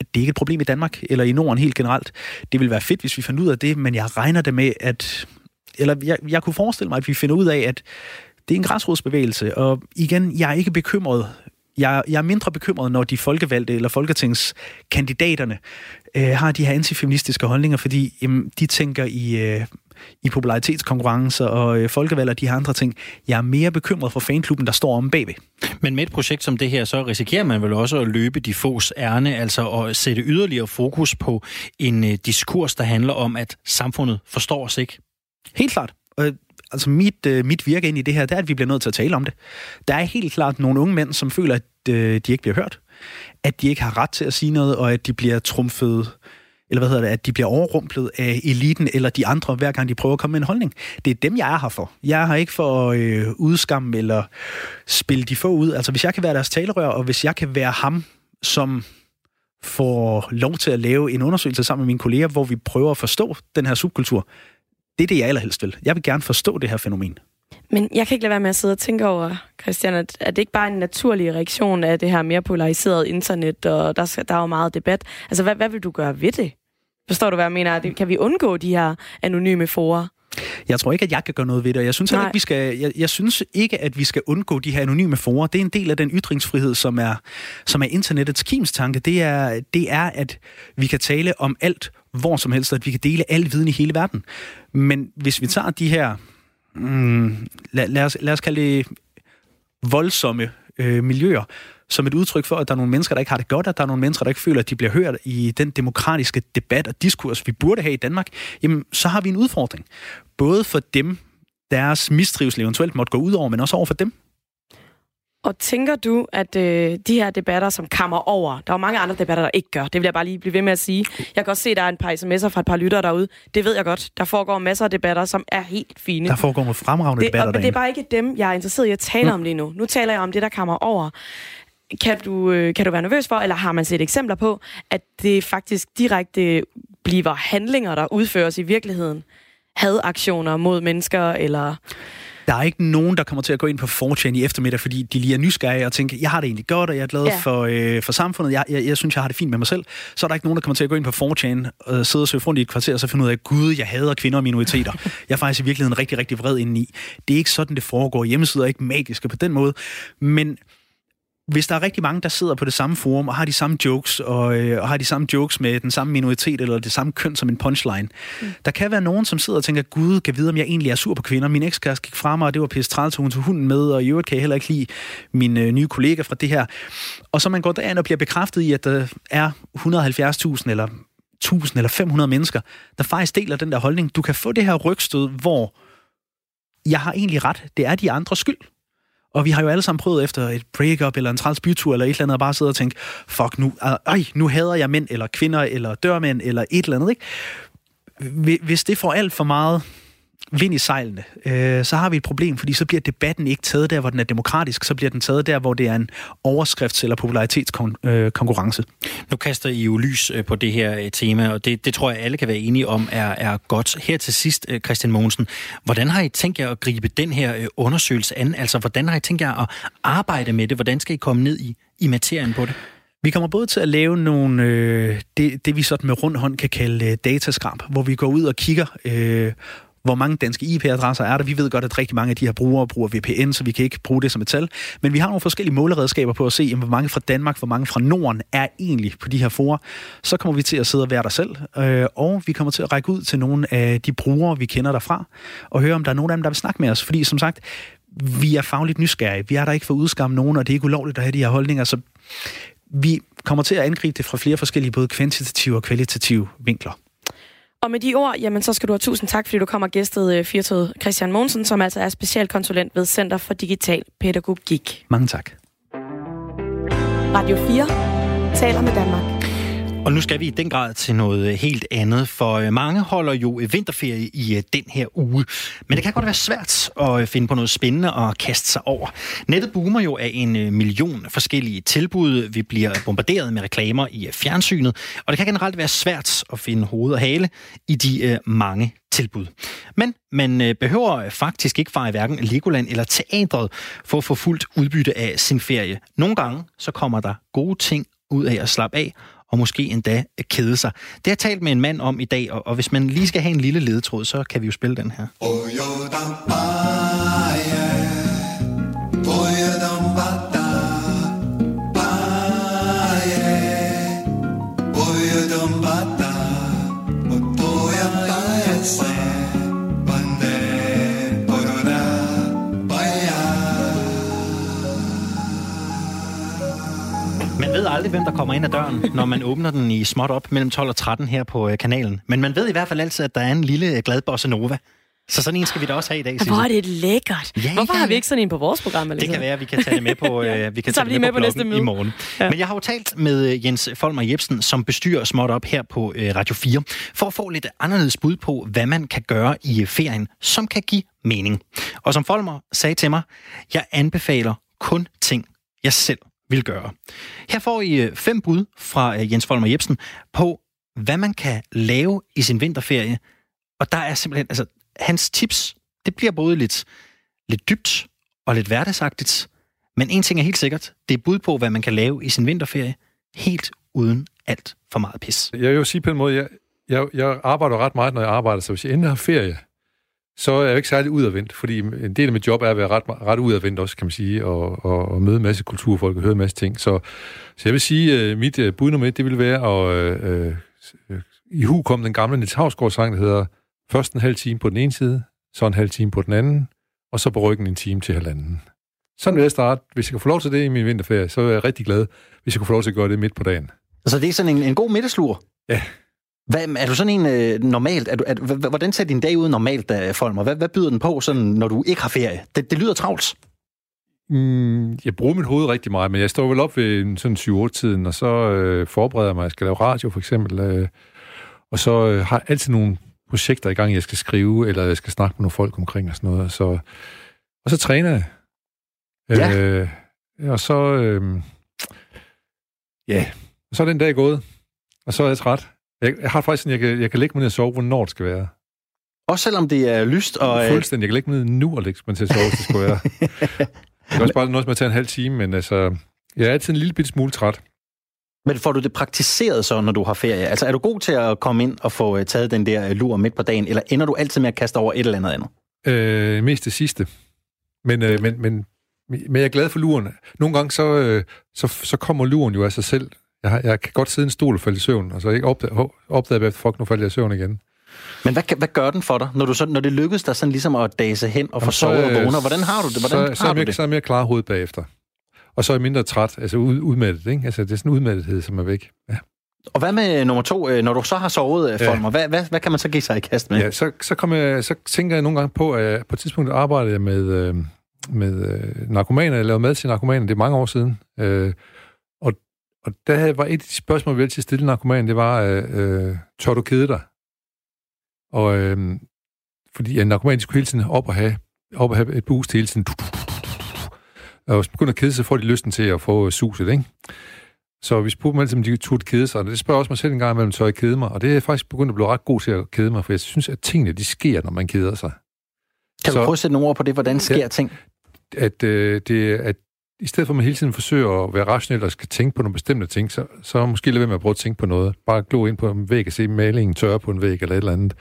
at det ikke er et problem i Danmark eller i Norden helt generelt. Det vil være fedt, hvis vi fandt ud af det, men jeg regner det med, at... Eller jeg, jeg kunne forestille mig, at vi finder ud af, at det er en græsrodsbevægelse, og igen, jeg er ikke bekymret jeg, jeg er mindre bekymret, når de folkevalgte eller folketingskandidaterne øh, har de her antifeministiske holdninger, fordi jamen, de tænker i, øh, i popularitetskonkurrencer og øh, folkevalg og de her andre ting. Jeg er mere bekymret for fanklubben, der står om bagved. Men med et projekt som det her, så risikerer man vel også at løbe de fås ærne, altså at sætte yderligere fokus på en øh, diskurs, der handler om, at samfundet forstår os ikke. Helt klart. Og altså mit, øh, mit virke ind i det her, det er, at vi bliver nødt til at tale om det. Der er helt klart nogle unge mænd, som føler, at øh, de ikke bliver hørt. At de ikke har ret til at sige noget, og at de bliver trumfet eller hvad hedder det, at de bliver overrumplet af eliten eller de andre, hver gang de prøver at komme med en holdning. Det er dem, jeg er her for. Jeg er her ikke for at øh, udskamme eller spille de få ud. Altså, hvis jeg kan være deres talerør, og hvis jeg kan være ham, som får lov til at lave en undersøgelse sammen med mine kolleger, hvor vi prøver at forstå den her subkultur, det er det, jeg allerhelst vil. Jeg vil gerne forstå det her fænomen. Men jeg kan ikke lade være med at sidde og tænke over, Christian, at, at det ikke bare er en naturlig reaktion af det her mere polariserede internet, og der, skal, der er jo meget debat. Altså, hvad, hvad vil du gøre ved det? Forstår du, hvad jeg mener? Kan vi undgå de her anonyme forer? Jeg tror ikke, at jeg kan gøre noget ved det. Jeg synes, ikke, vi skal, jeg, jeg synes ikke, at vi skal undgå de her anonyme forer. Det er en del af den ytringsfrihed, som er, som er internettets kimstanke. Det er, det er, at vi kan tale om alt, hvor som helst, at vi kan dele al viden i hele verden. Men hvis vi tager de her, mm, lad, lad, os, lad os kalde det voldsomme øh, miljøer, som et udtryk for, at der er nogle mennesker, der ikke har det godt, at der er nogle mennesker, der ikke føler, at de bliver hørt i den demokratiske debat og diskurs, vi burde have i Danmark, jamen så har vi en udfordring. Både for dem, deres mistrivsel eventuelt måtte gå ud over, men også over for dem. Og tænker du, at øh, de her debatter, som kammer over, der er jo mange andre debatter, der ikke gør, det vil jeg bare lige blive ved med at sige. Jeg kan også se, at der er en par sms'er fra et par lyttere derude. Det ved jeg godt. Der foregår masser af debatter, som er helt fine. Der foregår nogle fremragende det, debatter og, Men det er bare ikke dem, jeg er interesseret i at tale mm. om lige nu. Nu taler jeg om det, der kammer over. Kan du, øh, kan du være nervøs for, eller har man set eksempler på, at det faktisk direkte bliver handlinger, der udføres i virkeligheden? Hadaktioner mod mennesker, eller Der er ikke nogen, der kommer til at gå ind på 4 i eftermiddag, fordi de lige er nysgerrige og tænker, jeg har det egentlig godt, og jeg er glad ja. for, øh, for samfundet, jeg, jeg, jeg synes, jeg har det fint med mig selv. Så er der ikke nogen, der kommer til at gå ind på 4 og sidde og søge rundt i et kvarter, og så finde ud af, gud, jeg hader kvinder og minoriteter. jeg er faktisk i virkeligheden rigtig, rigtig vred indeni. Det er ikke sådan, det foregår. Hjemmesider er ikke magiske på den måde. Men hvis der er rigtig mange, der sidder på det samme forum og har de samme jokes, og, øh, og har de samme jokes med den samme minoritet eller det samme køn som en punchline, mm. der kan være nogen, som sidder og tænker, gud, kan vide, om jeg egentlig er sur på kvinder. Min ekskæreste gik fra mig, og det var pisse træt, hun tog hunden med, og i øvrigt kan jeg heller ikke lide min øh, nye kollega fra det her. Og så man går derind og bliver bekræftet i, at der er 170.000 eller 1000 eller 500 mennesker, der faktisk deler den der holdning. Du kan få det her rygstød, hvor jeg har egentlig ret. Det er de andres skyld. Og vi har jo alle sammen prøvet efter et breakup eller en træls bytur eller et eller andet, at bare sidde og tænke, fuck nu, øj, nu hader jeg mænd eller kvinder eller dørmænd eller et eller andet, ikke? Hvis det får alt for meget vind i sejlene, øh, så har vi et problem, fordi så bliver debatten ikke taget der, hvor den er demokratisk, så bliver den taget der, hvor det er en overskrifts- eller popularitetskonkurrence. Nu kaster I jo lys øh, på det her øh, tema, og det, det tror jeg, alle kan være enige om er, er godt. Her til sidst, øh, Christian Mogensen, hvordan har I tænkt jer at gribe den her undersøgelse an? Altså, hvordan har I tænkt jer at arbejde med det? Hvordan skal I komme ned i, i materien på det? Vi kommer både til at lave nogle, øh, det, det vi sådan med rund hånd kan kalde øh, dataskrab, hvor vi går ud og kigger øh, hvor mange danske IP-adresser er der. Vi ved godt, at rigtig mange af de her brugere bruger VPN, så vi kan ikke bruge det som et tal. Men vi har nogle forskellige måleredskaber på at se, hvor mange fra Danmark, hvor mange fra Norden er egentlig på de her forer. Så kommer vi til at sidde og være der selv, øh, og vi kommer til at række ud til nogle af de brugere, vi kender derfra, og høre, om der er nogen af dem, der vil snakke med os. Fordi som sagt, vi er fagligt nysgerrige. Vi er der ikke for at udskamme nogen, og det er ikke ulovligt at have de her holdninger. Så vi kommer til at angribe det fra flere forskellige, både kvantitative og kvalitative vinkler. Og med de ord, jamen, så skal du have tusind tak, fordi du kommer og gæstede øh, Firtoget Christian Mogensen, som altså er specialkonsulent ved Center for Digital Pædagogik. Mange tak. Radio 4 taler med Danmark. Og nu skal vi i den grad til noget helt andet, for øh, mange holder jo vinterferie i øh, den her uge. Men det kan godt være svært at øh, finde på noget spændende og kaste sig over. Nettet boomer jo af en million forskellige tilbud. Vi bliver bombarderet med reklamer i fjernsynet, og det kan generelt være svært at finde hoved og hale i de mange tilbud. Men man behøver faktisk ikke fare i hverken Legoland eller teatret for at få fuldt udbytte af sin ferie. Nogle gange så kommer der gode ting ud af at slappe af og måske endda kede sig. Det har jeg talt med en mand om i dag, og, og hvis man lige skal have en lille ledetråd, så kan vi jo spille den her. Oh, ved aldrig, hvem der kommer ind ad døren, når man åbner den i småt op mellem 12 og 13 her på øh, kanalen. Men man ved i hvert fald altid, at der er en lille øh, glad bossa nova. Så sådan en skal vi da også have i dag. Hvor er det lækkert. Ja, Hvorfor ja, har vi ikke sådan en på vores program? Eller det kan være, at vi kan tage det med på, øh, vi kan tage det med, med på, på næste i morgen. Ja. Men jeg har jo talt med øh, Jens Folmer Jebsen, som bestyrer småt op her på øh, Radio 4, for at få lidt anderledes bud på, hvad man kan gøre i ferien, som kan give mening. Og som Folmer sagde til mig, jeg anbefaler kun ting, jeg selv vil gøre. Her får I øh, fem bud fra øh, Jens Folmer Jebsen på, hvad man kan lave i sin vinterferie. Og der er simpelthen, altså, hans tips, det bliver både lidt, lidt dybt og lidt hverdagsagtigt. Men en ting er helt sikkert, det er bud på, hvad man kan lave i sin vinterferie, helt uden alt for meget pis. Jeg vil jo sige på en måde, jeg, jeg, jeg arbejder ret meget, når jeg arbejder, så hvis jeg endelig har ferie, så er jeg ikke særlig udadvendt, fordi en del af mit job er at være ret, ret udadvendt også, kan man sige, og, og, og møde en masse kulturfolk og høre en masse ting. Så, så jeg vil sige, at øh, mit uh, bud nummer et, det vil være at uh, uh, i hu kom den gamle Nils Havsgaard-sang, der hedder først en halv time på den ene side, så en halv time på den anden, og så på ryggen en time til halvanden. Sådan vil jeg starte. Hvis jeg kan få lov til det i min vinterferie, så er jeg rigtig glad, hvis jeg kan få lov til at gøre det midt på dagen. Så det er sådan en, en god middagslur? Ja, hvad, er du sådan en øh, normalt? Er du, er, hvordan ser din dag ud normalt, der, Folmer? Hvad, hvad byder den på, sådan, når du ikke har ferie? Det, det lyder travlt. Mm, jeg bruger mit hoved rigtig meget, men jeg står vel op ved sådan 7-8-tiden, og så øh, forbereder jeg mig. Jeg skal lave radio, for eksempel. Øh, og så øh, har jeg altid nogle projekter i gang, jeg skal skrive, eller jeg skal snakke med nogle folk omkring og sådan noget. Så, og så træner jeg. Ja. Øh, og så... Øh, ja, så er den dag gået, og så er jeg træt. Jeg, jeg har faktisk sådan, jeg kan, jeg kan lægge mig ned og sove, hvornår det skal være. Også selvom det er lyst og... øh, Fuldstændig. Jeg kan lægge mig ned nu og lægge mig til at sove, hvis det skulle være. Det kan også bare noget, som at tage en halv time, men altså, jeg er altid en lille bitte smule træt. Men får du det praktiseret så, når du har ferie? Altså, er du god til at komme ind og få øh, taget den der øh, lur midt på dagen, eller ender du altid med at kaste over et eller andet andet? Øh, mest det sidste. Men, øh, men, men, men jeg er glad for luren. Nogle gange så, øh, så, så kommer luren jo af sig selv. Jeg, har, jeg kan godt sidde i en stol og falde i søvn, og så ikke opdage, bagefter, fuck, nu falder jeg i søvn igen. Men hvad, hvad gør den for dig, når, du så, når det lykkes dig sådan ligesom at dase hen og få så, sovet og øh, vågner? Hvordan har du det? Hvordan så, så, har er du jeg, det? så er jeg mere klar hoved bagefter. Og så er jeg mindre træt, altså ud, udmattet, ikke? Altså, det er sådan en udmattethed, som er væk. Ja. Og hvad med nummer to? Øh, Når du så har sovet, øh, Ja. Folmer, hvad, hvad, hvad kan man så give sig i kast med? Ja, så, så, kom jeg, så tænker jeg nogle gange på, at på et tidspunkt arbejdede jeg med, med narkomaner. Jeg lavede mad til narkomaner, det er mange år siden. Øh, og, der var et af de spørgsmål, jeg ville til at stille narkomanen, det var, øh, øh, tør du kede dig? Og øh, fordi en narkoman, de skulle hele tiden op og have, op og have et boost hele tiden. Og hvis man begynder at kede sig, får de lysten til at få suset, ikke? Så vi spurgte dem altid, om de turde kede sig. Og det spørger jeg også mig selv en gang imellem, tør jeg kede mig? Og det er faktisk begyndt at blive ret god til at kede mig, for jeg synes, at tingene, de sker, når man keder sig. Kan du så- prøve at sætte nogle ord på det? Hvordan sker Ja. ting? At, øh, det, at i stedet for at man hele tiden forsøger at være rationel og skal tænke på nogle bestemte ting, så, så måske lade være med at prøve at tænke på noget. Bare glo ind på en væg og se malingen tørre på en væg eller et eller andet.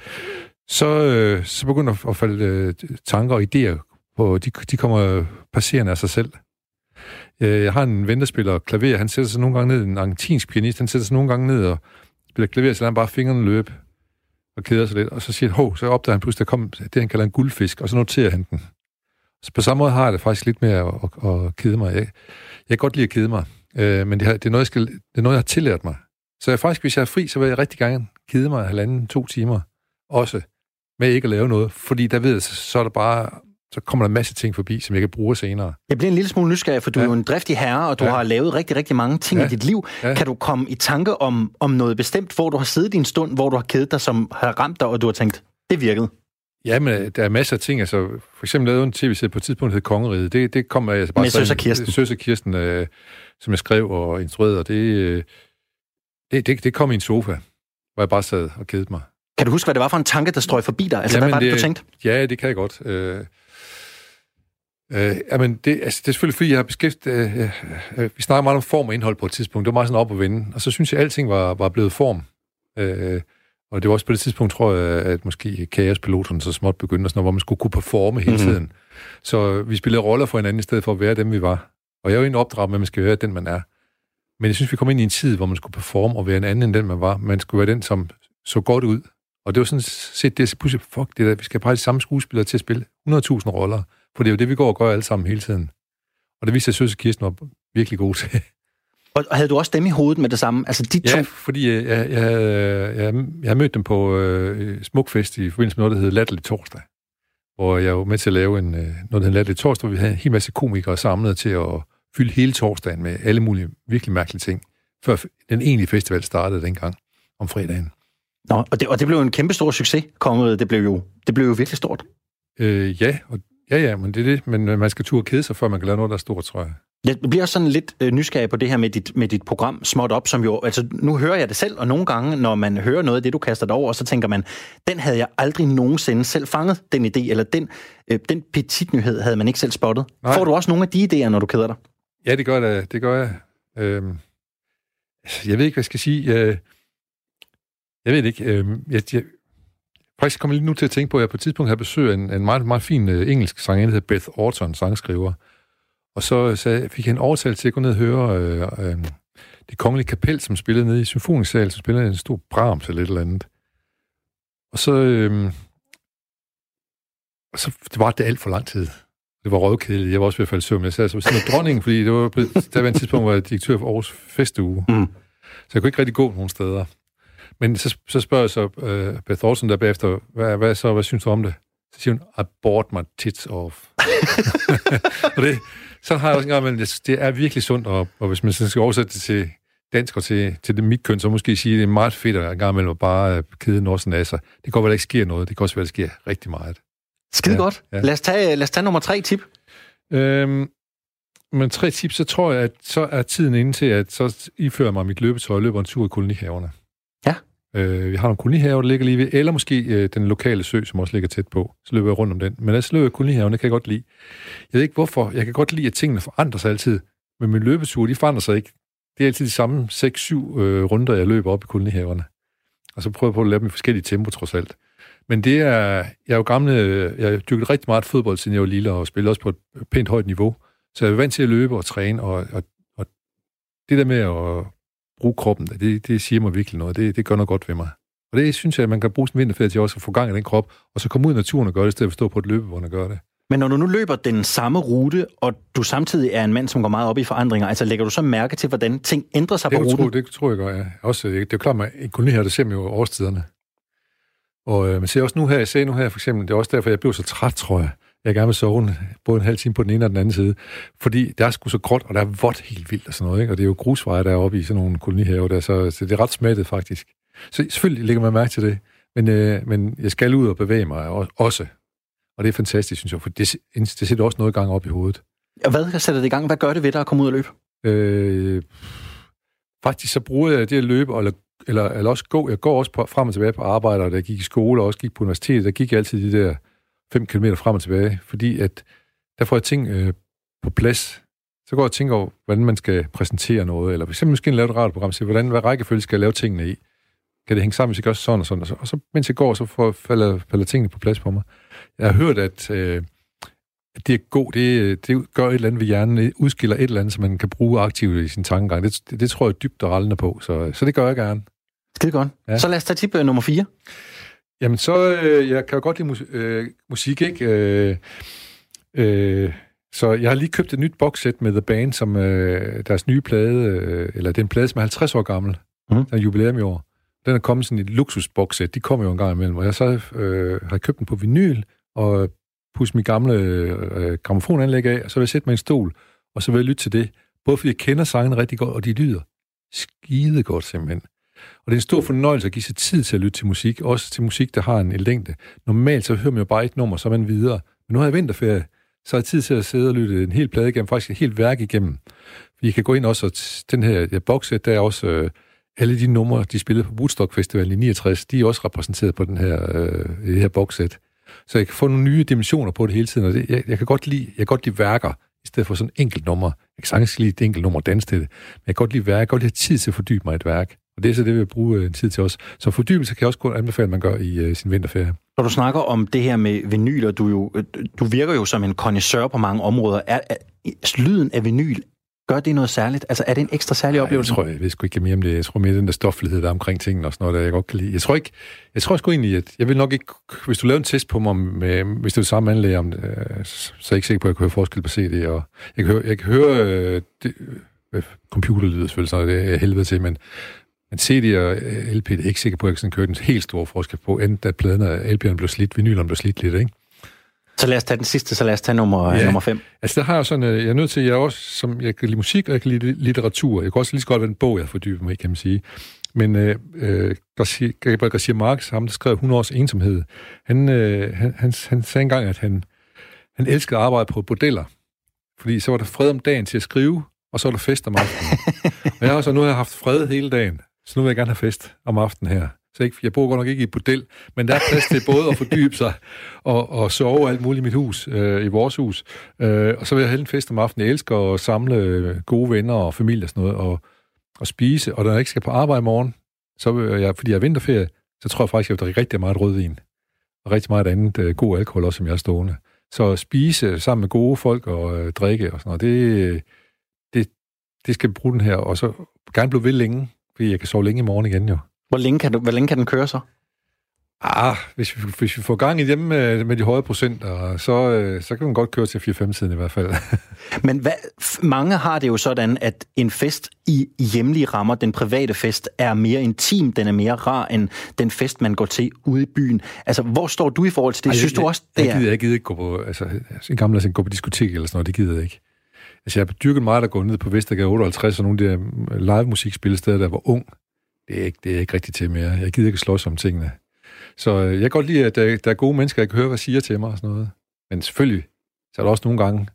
Så, øh, så begynder at falde øh, tanker og idéer på, de, de kommer passerende af sig selv. Øh, jeg har en ven, der spiller klaver. Han sætter sig nogle gange ned, en argentinsk pianist, han sætter sig nogle gange ned og spiller klaver, så lader han bare fingrene løbe og keder sig lidt. Og så siger han, hov, så opdager han pludselig, der kom det, han kalder en guldfisk, og så noterer han den. Så på samme måde har jeg det faktisk lidt med at, at, at kede mig. Jeg, jeg kan godt lide at kede mig, øh, men det, har, det, er noget, jeg skal, det er noget, jeg har tillært mig. Så jeg faktisk, hvis jeg er fri, så vil jeg rigtig gerne kede mig halvanden, to timer også, med ikke at lave noget. Fordi der ved jeg, så, er der bare, så kommer der en masse ting forbi, som jeg kan bruge senere. Jeg bliver en lille smule nysgerrig, for du ja. Er jo en driftig herre, og du ja. Har lavet rigtig, rigtig mange ting ja. I dit liv. Ja. Kan du komme i tanke om, om noget bestemt, hvor du har siddet i en stund, hvor du har kedet dig, som har ramt dig, og du har tænkt, det virkede? Ja, men der er masser af ting. Altså, for eksempel lavede en tv-serie på et tidspunkt, der hed Kongeriget. Det, det kom af... Altså, Med sådan- Søs og Kirsten. Søs og Kirsten, øh, som jeg skrev og instruerede, og det, øh, det, det, det kom i en sofa, hvor jeg bare sad og kedede mig. Kan du huske, hvad det var for en tanke, der strøg forbi dig? Altså, Jamen, hvad var det, du tænkte? Ja, det kan jeg godt. Øh, øh, jamen, det, altså, det er selvfølgelig, fordi jeg har beskæftiget... Øh, øh, vi snakker meget om form og indhold på et tidspunkt. Det var meget sådan op og vende. Og så synes jeg, at alting var, var blevet form. Øh, og det var også på det tidspunkt, tror jeg, at måske kaospiloterne så småt begyndte, og sådan noget, hvor man skulle kunne performe hele Mhm. tiden. Mm-hmm. Så vi spillede roller for hinanden, i stedet for at være dem, vi var. Og jeg er jo egentlig opdraget med, at man skal være den, man er. Men jeg synes, vi kom ind i en tid, hvor man skulle performe og være en anden end den, man var. Man skulle være den, som så godt ud. Og det var sådan set det, så pludselig, fuck det der, vi skal bare de samme skuespillere til at spille 100.000 roller. For det er jo det, vi går og gør alle sammen hele tiden. Og det viste sig, at Søs og Kirsten var virkelig gode til. Og, havde du også dem i hovedet med det samme? Altså, de to... Ja, fordi jeg, jeg, jeg, jeg, jeg har mødt dem på øh, Smukfest i forbindelse med noget, der hedder Latterlig Torsdag. Hvor jeg var med til at lave en, øh, noget, der hedder Latterlig Torsdag, hvor vi havde en hel masse komikere samlet til at fylde hele torsdagen med alle mulige virkelig mærkelige ting, før den egentlige festival startede dengang om fredagen. Nå, og, det, og det blev en kæmpe stor succes, kongeriget. Det blev jo, det blev jo virkelig stort. Øh, ja, og, ja, ja, men det er det. Men øh, man skal turde kede sig, før man kan lave noget, der er stort, tror jeg. Jeg bliver også sådan lidt øh, nysgerrig på det her med dit, med dit program Småt Op, som jo, altså nu hører jeg det selv, og nogle gange, når man hører noget af det, du kaster dig over, så tænker man, den havde jeg aldrig nogensinde selv fanget, den idé, eller den, øh, den petitnyhed havde man ikke selv spottet. Nej. Får du også nogle af de idéer, når du keder dig? Ja, det gør jeg. Det gør jeg. Øhm, jeg ved ikke, hvad jeg skal sige. Jeg, jeg ved ikke. Øhm, jeg, jeg, faktisk kommer lige nu til at tænke på, at jeg på et tidspunkt havde besøg af en, en meget, meget fin øh, engelsk sangerinde, der hedder Beth Orton, sangskriver. Og så sagde, fik jeg en overtagelse til at gå ned og høre øh, øh, det kongelige kapel, som spillede nede i symfonisk som spillede en stor Brahms eller et eller andet. Og så... Øh, og så det var det alt for lang tid. Det var røvkedeligt. Jeg var også ved at falde søvn. Jeg sad så ved siden af dronningen, fordi det var, på- der var en tidspunkt, hvor jeg var direktør for Aarhus Festuge. Mm. Så jeg kunne ikke rigtig gå nogen steder. Men så, så spørger jeg så uh, Beth Orson der bagefter, hvad, hvad, så, hvad synes du om det? Så siger hun, I bought my tits off. og det, så har jeg også en gang, men det, det er virkelig sundt, og, og hvis man så skal oversætte det til dansk og til, til det mit køn, så måske sige, at det er meget fedt at en gang imellem at bare uh, kede Norsen af sig. Det kan godt være, at der ikke sker noget. Det kan også være, at der sker rigtig meget. Skide ja, godt. Ja. Lad, os tage, lad os tage nummer tre tip. Øhm, men tre tips, så tror jeg, at så er tiden inde til, at så ifører mig mit løbetøj og løber en tur i kolonihaverne. Øh, vi har nogle kolonihaver, der ligger lige ved, eller måske øh, den lokale sø, som også ligger tæt på. Så løber jeg rundt om den. Men altså løber kolonihaven, det kan jeg godt lide. Jeg ved ikke hvorfor. Jeg kan godt lide, at tingene forandrer sig altid. Men min løbetur, de forandrer sig ikke. Det er altid de samme 6-7 øh, runder, jeg løber op i kolonihaverne. Og så prøver jeg på at lave dem i forskellige tempo, trods alt. Men det er, jeg er jo gammel, øh, jeg har dyrket rigtig meget fodbold, siden jeg var lille, og spillede også på et pænt højt niveau. Så jeg er vant til at løbe og træne, og, og, og det der med at bruge kroppen, det, det siger mig virkelig noget. Det, det gør noget godt ved mig. Og det synes jeg, at man kan bruge sin vinterferie til også at få gang i den krop, og så komme ud i naturen og gøre det, i stedet for at stå på et løbebånd og gøre det. Men når du nu løber den samme rute, og du samtidig er en mand, som går meget op i forandringer, altså lægger du så mærke til, hvordan ting ændrer sig det på ruten? Tro, det tror jeg godt, ja. Også, det, er klart, at i koloni her, der ser man jo årstiderne. Og øh, man ser også nu her, jeg ser nu her for eksempel, det er også derfor, jeg blev så træt, tror jeg. Jeg gerne vil sove både en halv time på den ene og den anden side. Fordi der er sgu så gråt, og der er vådt helt vildt og sådan noget. Ikke? Og det er jo grusveje, der er oppe i sådan nogle kolonihaver der, så, så det er ret smattet faktisk. Så selvfølgelig lægger man mærke til det. Men, øh, men jeg skal ud og bevæge mig også. Og det er fantastisk, synes jeg, for det, det sætter også noget gang op i hovedet. Og hvad sætter det i gang? Hvad gør det ved dig at komme ud og løbe? Øh, faktisk så bruger jeg det at løbe, eller, eller, eller også gå. Jeg går også på, frem og tilbage på arbejde, og da jeg gik i skole og også gik på universitetet, der gik jeg altid de der 5 km frem og tilbage, fordi at der får jeg ting øh, på plads. Så går jeg og tænker over, hvordan man skal præsentere noget, eller f.eks. måske lave et radioprogram, så hvordan, hvad rækkefølge skal jeg lave tingene i? Kan det hænge sammen, hvis jeg gør sådan og sådan og så? Og så mens jeg går, så får, falder, falder tingene på plads på mig. Jeg har hørt, at, øh, at det er god, det, det gør et eller andet ved hjernen, udskiller et eller andet, som man kan bruge aktivt i sin tankegang. Det, det, det tror jeg dybt og rallende på, så, så det gør jeg gerne. Skide godt. Ja. Så lad os tage tip øh, nummer 4. Jamen, så øh, jeg kan jo godt lide mus- øh, musik, ikke? Øh, øh, så jeg har lige købt et nyt boxset med The Band, som øh, deres nye plade, øh, eller den plade, som er 50 år gammel. Mm. Der er jubilæum i år. Den er kommet sådan et luksusboxset. De kommer jo en gang imellem. Og jeg så øh, har købt den på vinyl, og pusset mit gamle øh, gramofonanlæg af, og så vil jeg sætte mig i en stol, og så vil jeg lytte til det. Både fordi jeg kender sangen rigtig godt, og de lyder skide godt simpelthen. Og det er en stor fornøjelse at give sig tid til at lytte til musik, også til musik, der har en længde. Normalt så hører man jo bare et nummer, så er man videre. Men nu har jeg vinterferie, så har jeg tid til at sidde og lytte en hel plade igennem, faktisk et helt værk igennem. I kan gå ind også, og den her ja, boxset, der er også øh, alle de numre, de spillede på Woodstock Festival i 69, de er også repræsenteret på den her, øh, det her boxset. Så jeg kan få nogle nye dimensioner på det hele tiden, og det, jeg, jeg, kan godt lide, jeg kan godt lide værker, i stedet for sådan enkelt nummer. Jeg kan sagtens lide et enkelt nummer danse til det, men jeg kan godt lide værk, jeg kan godt lide tid til at fordybe mig et værk. Og det er så det, vi vil bruge en tid til os. Så fordybelse kan jeg også kun anbefale, at man gør i uh, sin vinterferie. Når du snakker om det her med vinyler, du, jo, du virker jo som en connoisseur på mange områder. Er, er, lyden af vinyl, gør det noget særligt? Altså, er det en ekstra særlig oplevelse? Jeg tror, jeg ved sgu ikke mere om det. Jeg tror mere den der stoflighed, der er omkring tingene og sådan noget, der jeg godt kan lide. Jeg tror ikke, jeg tror sgu egentlig, at jeg vil nok ikke, hvis du laver en test på mig, med, hvis det er det samme anlæg om det, så er jeg ikke sikker på, at jeg kan høre forskel på CD. Og jeg kan høre, jeg kan høre øh, det, øh, computerlyd selvfølgelig, så det er helvede til, men, men CD og LP, det er ikke sikker på, at jeg kan køre den helt store forskel på, enten at pladen og LP'erne blev slidt, vinylerne blev slidt lidt, ikke? Så lad os tage den sidste, så lad os tage nummer, ja. nummer fem. Altså, der har jeg sådan, øh, jeg er nødt til, jeg er også, som, jeg kan lide musik, og jeg kan lide litteratur. Jeg kan også lige så godt være en bog, jeg fordyber mig i, kan man sige. Men øh, øh, Garcia, Gabriel Garcia Marquez, ham der skrev 100 års ensomhed, han, øh, han, han, han sagde engang, at han, han elskede at arbejde på bordeller. Fordi så var der fred om dagen til at skrive, og så var der fest om aftenen. og jeg har så nu har jeg haft fred hele dagen, så nu vil jeg gerne have fest om aftenen her. Så ikke, jeg bor godt nok ikke i et bordel, men der er plads til både at fordybe sig og, og sove alt muligt i mit hus, øh, i vores hus. Øh, og så vil jeg have en fest om aftenen. Jeg elsker at samle gode venner og familie og sådan noget, og, og spise. Og når jeg ikke skal på arbejde i morgen, så vil jeg, fordi jeg er vinterferie, så tror jeg faktisk, at jeg vil drikke rigtig meget rødvin. Og rigtig meget andet øh, god alkohol også, som jeg er stående. Så spise sammen med gode folk og øh, drikke og sådan noget, det, øh, det, det skal vi bruge den her. Og så gerne blive ved længe, fordi jeg kan sove længe i morgen igen jo. Hvor længe kan, du, hvor længe kan den køre så? Ah, hvis vi, hvis vi får gang i dem med, med de høje procenter, så, øh, så kan man godt køre til 4-5 tiden i hvert fald. Men hvad, mange har det jo sådan, at en fest i hjemlige rammer, den private fest, er mere intim, den er mere rar end den fest, man går til ude i byen. Altså, hvor står du i forhold til det? Ej, Synes jeg, du også, det jeg, jeg, gider, jeg gider ikke gå på, altså, en gammel altså, gå på diskotek eller sådan noget, det gider jeg ikke. Altså, jeg har dyrket meget at gå ned på Vestergade 58 og nogle af de der øh, live musikspillesteder, der var ung det er, ikke, det er ikke rigtigt til mere. Jeg gider ikke slås om tingene. Så øh, jeg kan godt lide, at der, der er gode mennesker, jeg kan høre, hvad siger til mig og sådan noget. Men selvfølgelig, så er der også nogle gange,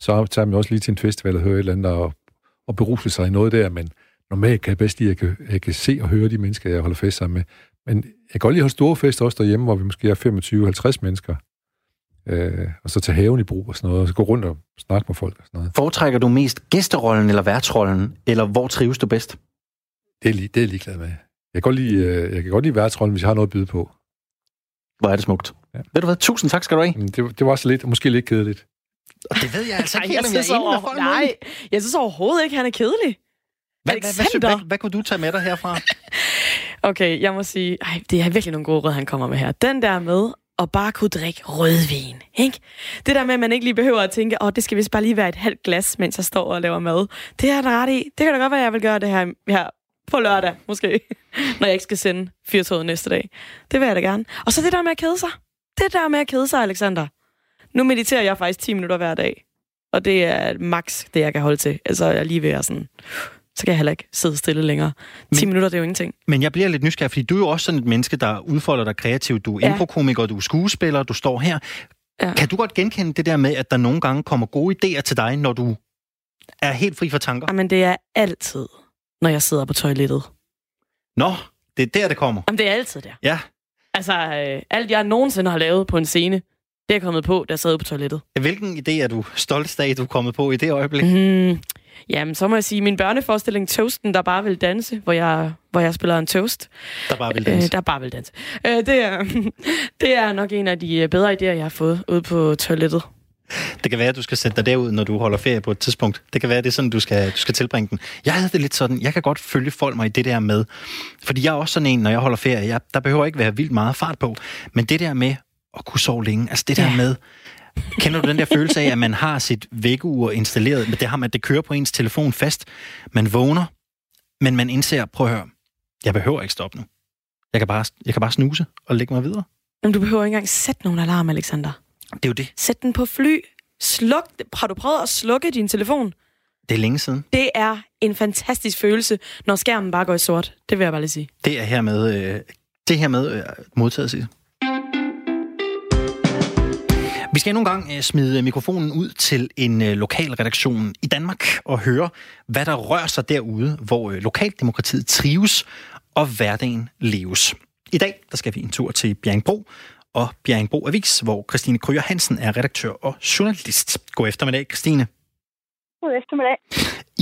så tager man også lige til en festival og hører et eller andet og, og beruse sig i noget der, men normalt kan jeg bedst lide, at jeg kan, jeg kan se og høre de mennesker, jeg holder fest sammen med. Men jeg kan godt lide at holde store fester også derhjemme, hvor vi måske er 25-50 mennesker. Øh, og så tage haven i brug og sådan noget, og så gå rundt og snakke med folk og sådan noget. Foretrækker du mest gæsterollen eller værtsrollen, eller hvor trives du bedst? Det er, lige, det er jeg ligeglad med. Jeg kan godt lide, øh, jeg kan godt lide værtsrollen, hvis jeg har noget at byde på. Hvor er det smukt. Ja. Ved du hvad? Tusind tak skal du have. Det, det var også lidt, måske lidt kedeligt. Og det ved jeg altså ikke, jeg, jeg, jeg er over, nej, jeg synes overhovedet ikke, han er kedelig. Hvad, hvad, hvad, hvad, hvad, hvad kunne du tage med dig herfra? Okay, jeg må sige, ej, det er virkelig nogle gode råd, han kommer med her. Den der med og bare kunne drikke rødvin, ikke? Det der med, at man ikke lige behøver at tænke, åh, oh, det skal vist bare lige være et halvt glas, mens jeg står og laver mad. Det er der ret i. Det kan da godt være, at jeg vil gøre det her, her på lørdag, måske, når jeg ikke skal sende fyrtoget næste dag. Det vil jeg da gerne. Og så det der med at kede sig. Det der med at kede sig, Alexander. Nu mediterer jeg faktisk 10 minutter hver dag. Og det er max det, jeg kan holde til. Altså, jeg er lige ved at sådan så kan jeg heller ikke sidde stille længere. 10 men, minutter, det er jo ingenting. Men jeg bliver lidt nysgerrig, fordi du er jo også sådan et menneske, der udfolder dig kreativt. Du er ja. improkomiker, du er skuespiller, du står her. Ja. Kan du godt genkende det der med, at der nogle gange kommer gode idéer til dig, når du er helt fri for tanker? Jamen, det er altid, når jeg sidder på toilettet. Nå, det er der, det kommer. Jamen, det er altid der. Ja. Altså, øh, alt jeg nogensinde har lavet på en scene, det er kommet på, da jeg sad på toilettet. Hvilken idé er du stolt af, du er kommet på i det øjeblik? Mm, Jamen, så må jeg sige, min børneforestilling Toasten, der bare vil danse, hvor jeg, hvor jeg spiller en toast. Der bare vil danse. Øh, der bare vil danse. Øh, det, er, det er nok en af de øh, bedre idéer, jeg har fået ude på toilettet. Det kan være, at du skal sætte dig derud, når du holder ferie på et tidspunkt. Det kan være, at det er sådan, du skal, du skal tilbringe den. Jeg havde det lidt sådan, jeg kan godt følge folk mig i det der med. Fordi jeg er også sådan en, når jeg holder ferie, jeg, der behøver ikke være vildt meget fart på. Men det der med at kunne sove længe, altså det der ja. med, Kender du den der følelse af, at man har sit vækkeur installeret, men det har man, det kører på ens telefon fast. Man vågner, men man indser, prøv at høre, jeg behøver ikke stoppe nu. Jeg kan bare, jeg kan bare snuse og lægge mig videre. Men du behøver ikke engang sætte nogen alarm, Alexander. Det er jo det. Sæt den på fly. Sluk. Har du prøvet at slukke din telefon? Det er længe siden. Det er en fantastisk følelse, når skærmen bare går i sort. Det vil jeg bare lige sige. Det er hermed, øh, det her med øh, modtaget, sig. Vi skal nogle gange øh, smide mikrofonen ud til en øh, lokal redaktion i Danmark og høre, hvad der rører sig derude, hvor øh, lokaldemokratiet trives og hverdagen leves. I dag der skal vi en tur til Bjerringbro og Bjerringbro Avis, hvor Christine Kryer Hansen er redaktør og journalist. God eftermiddag, Christine. God eftermiddag.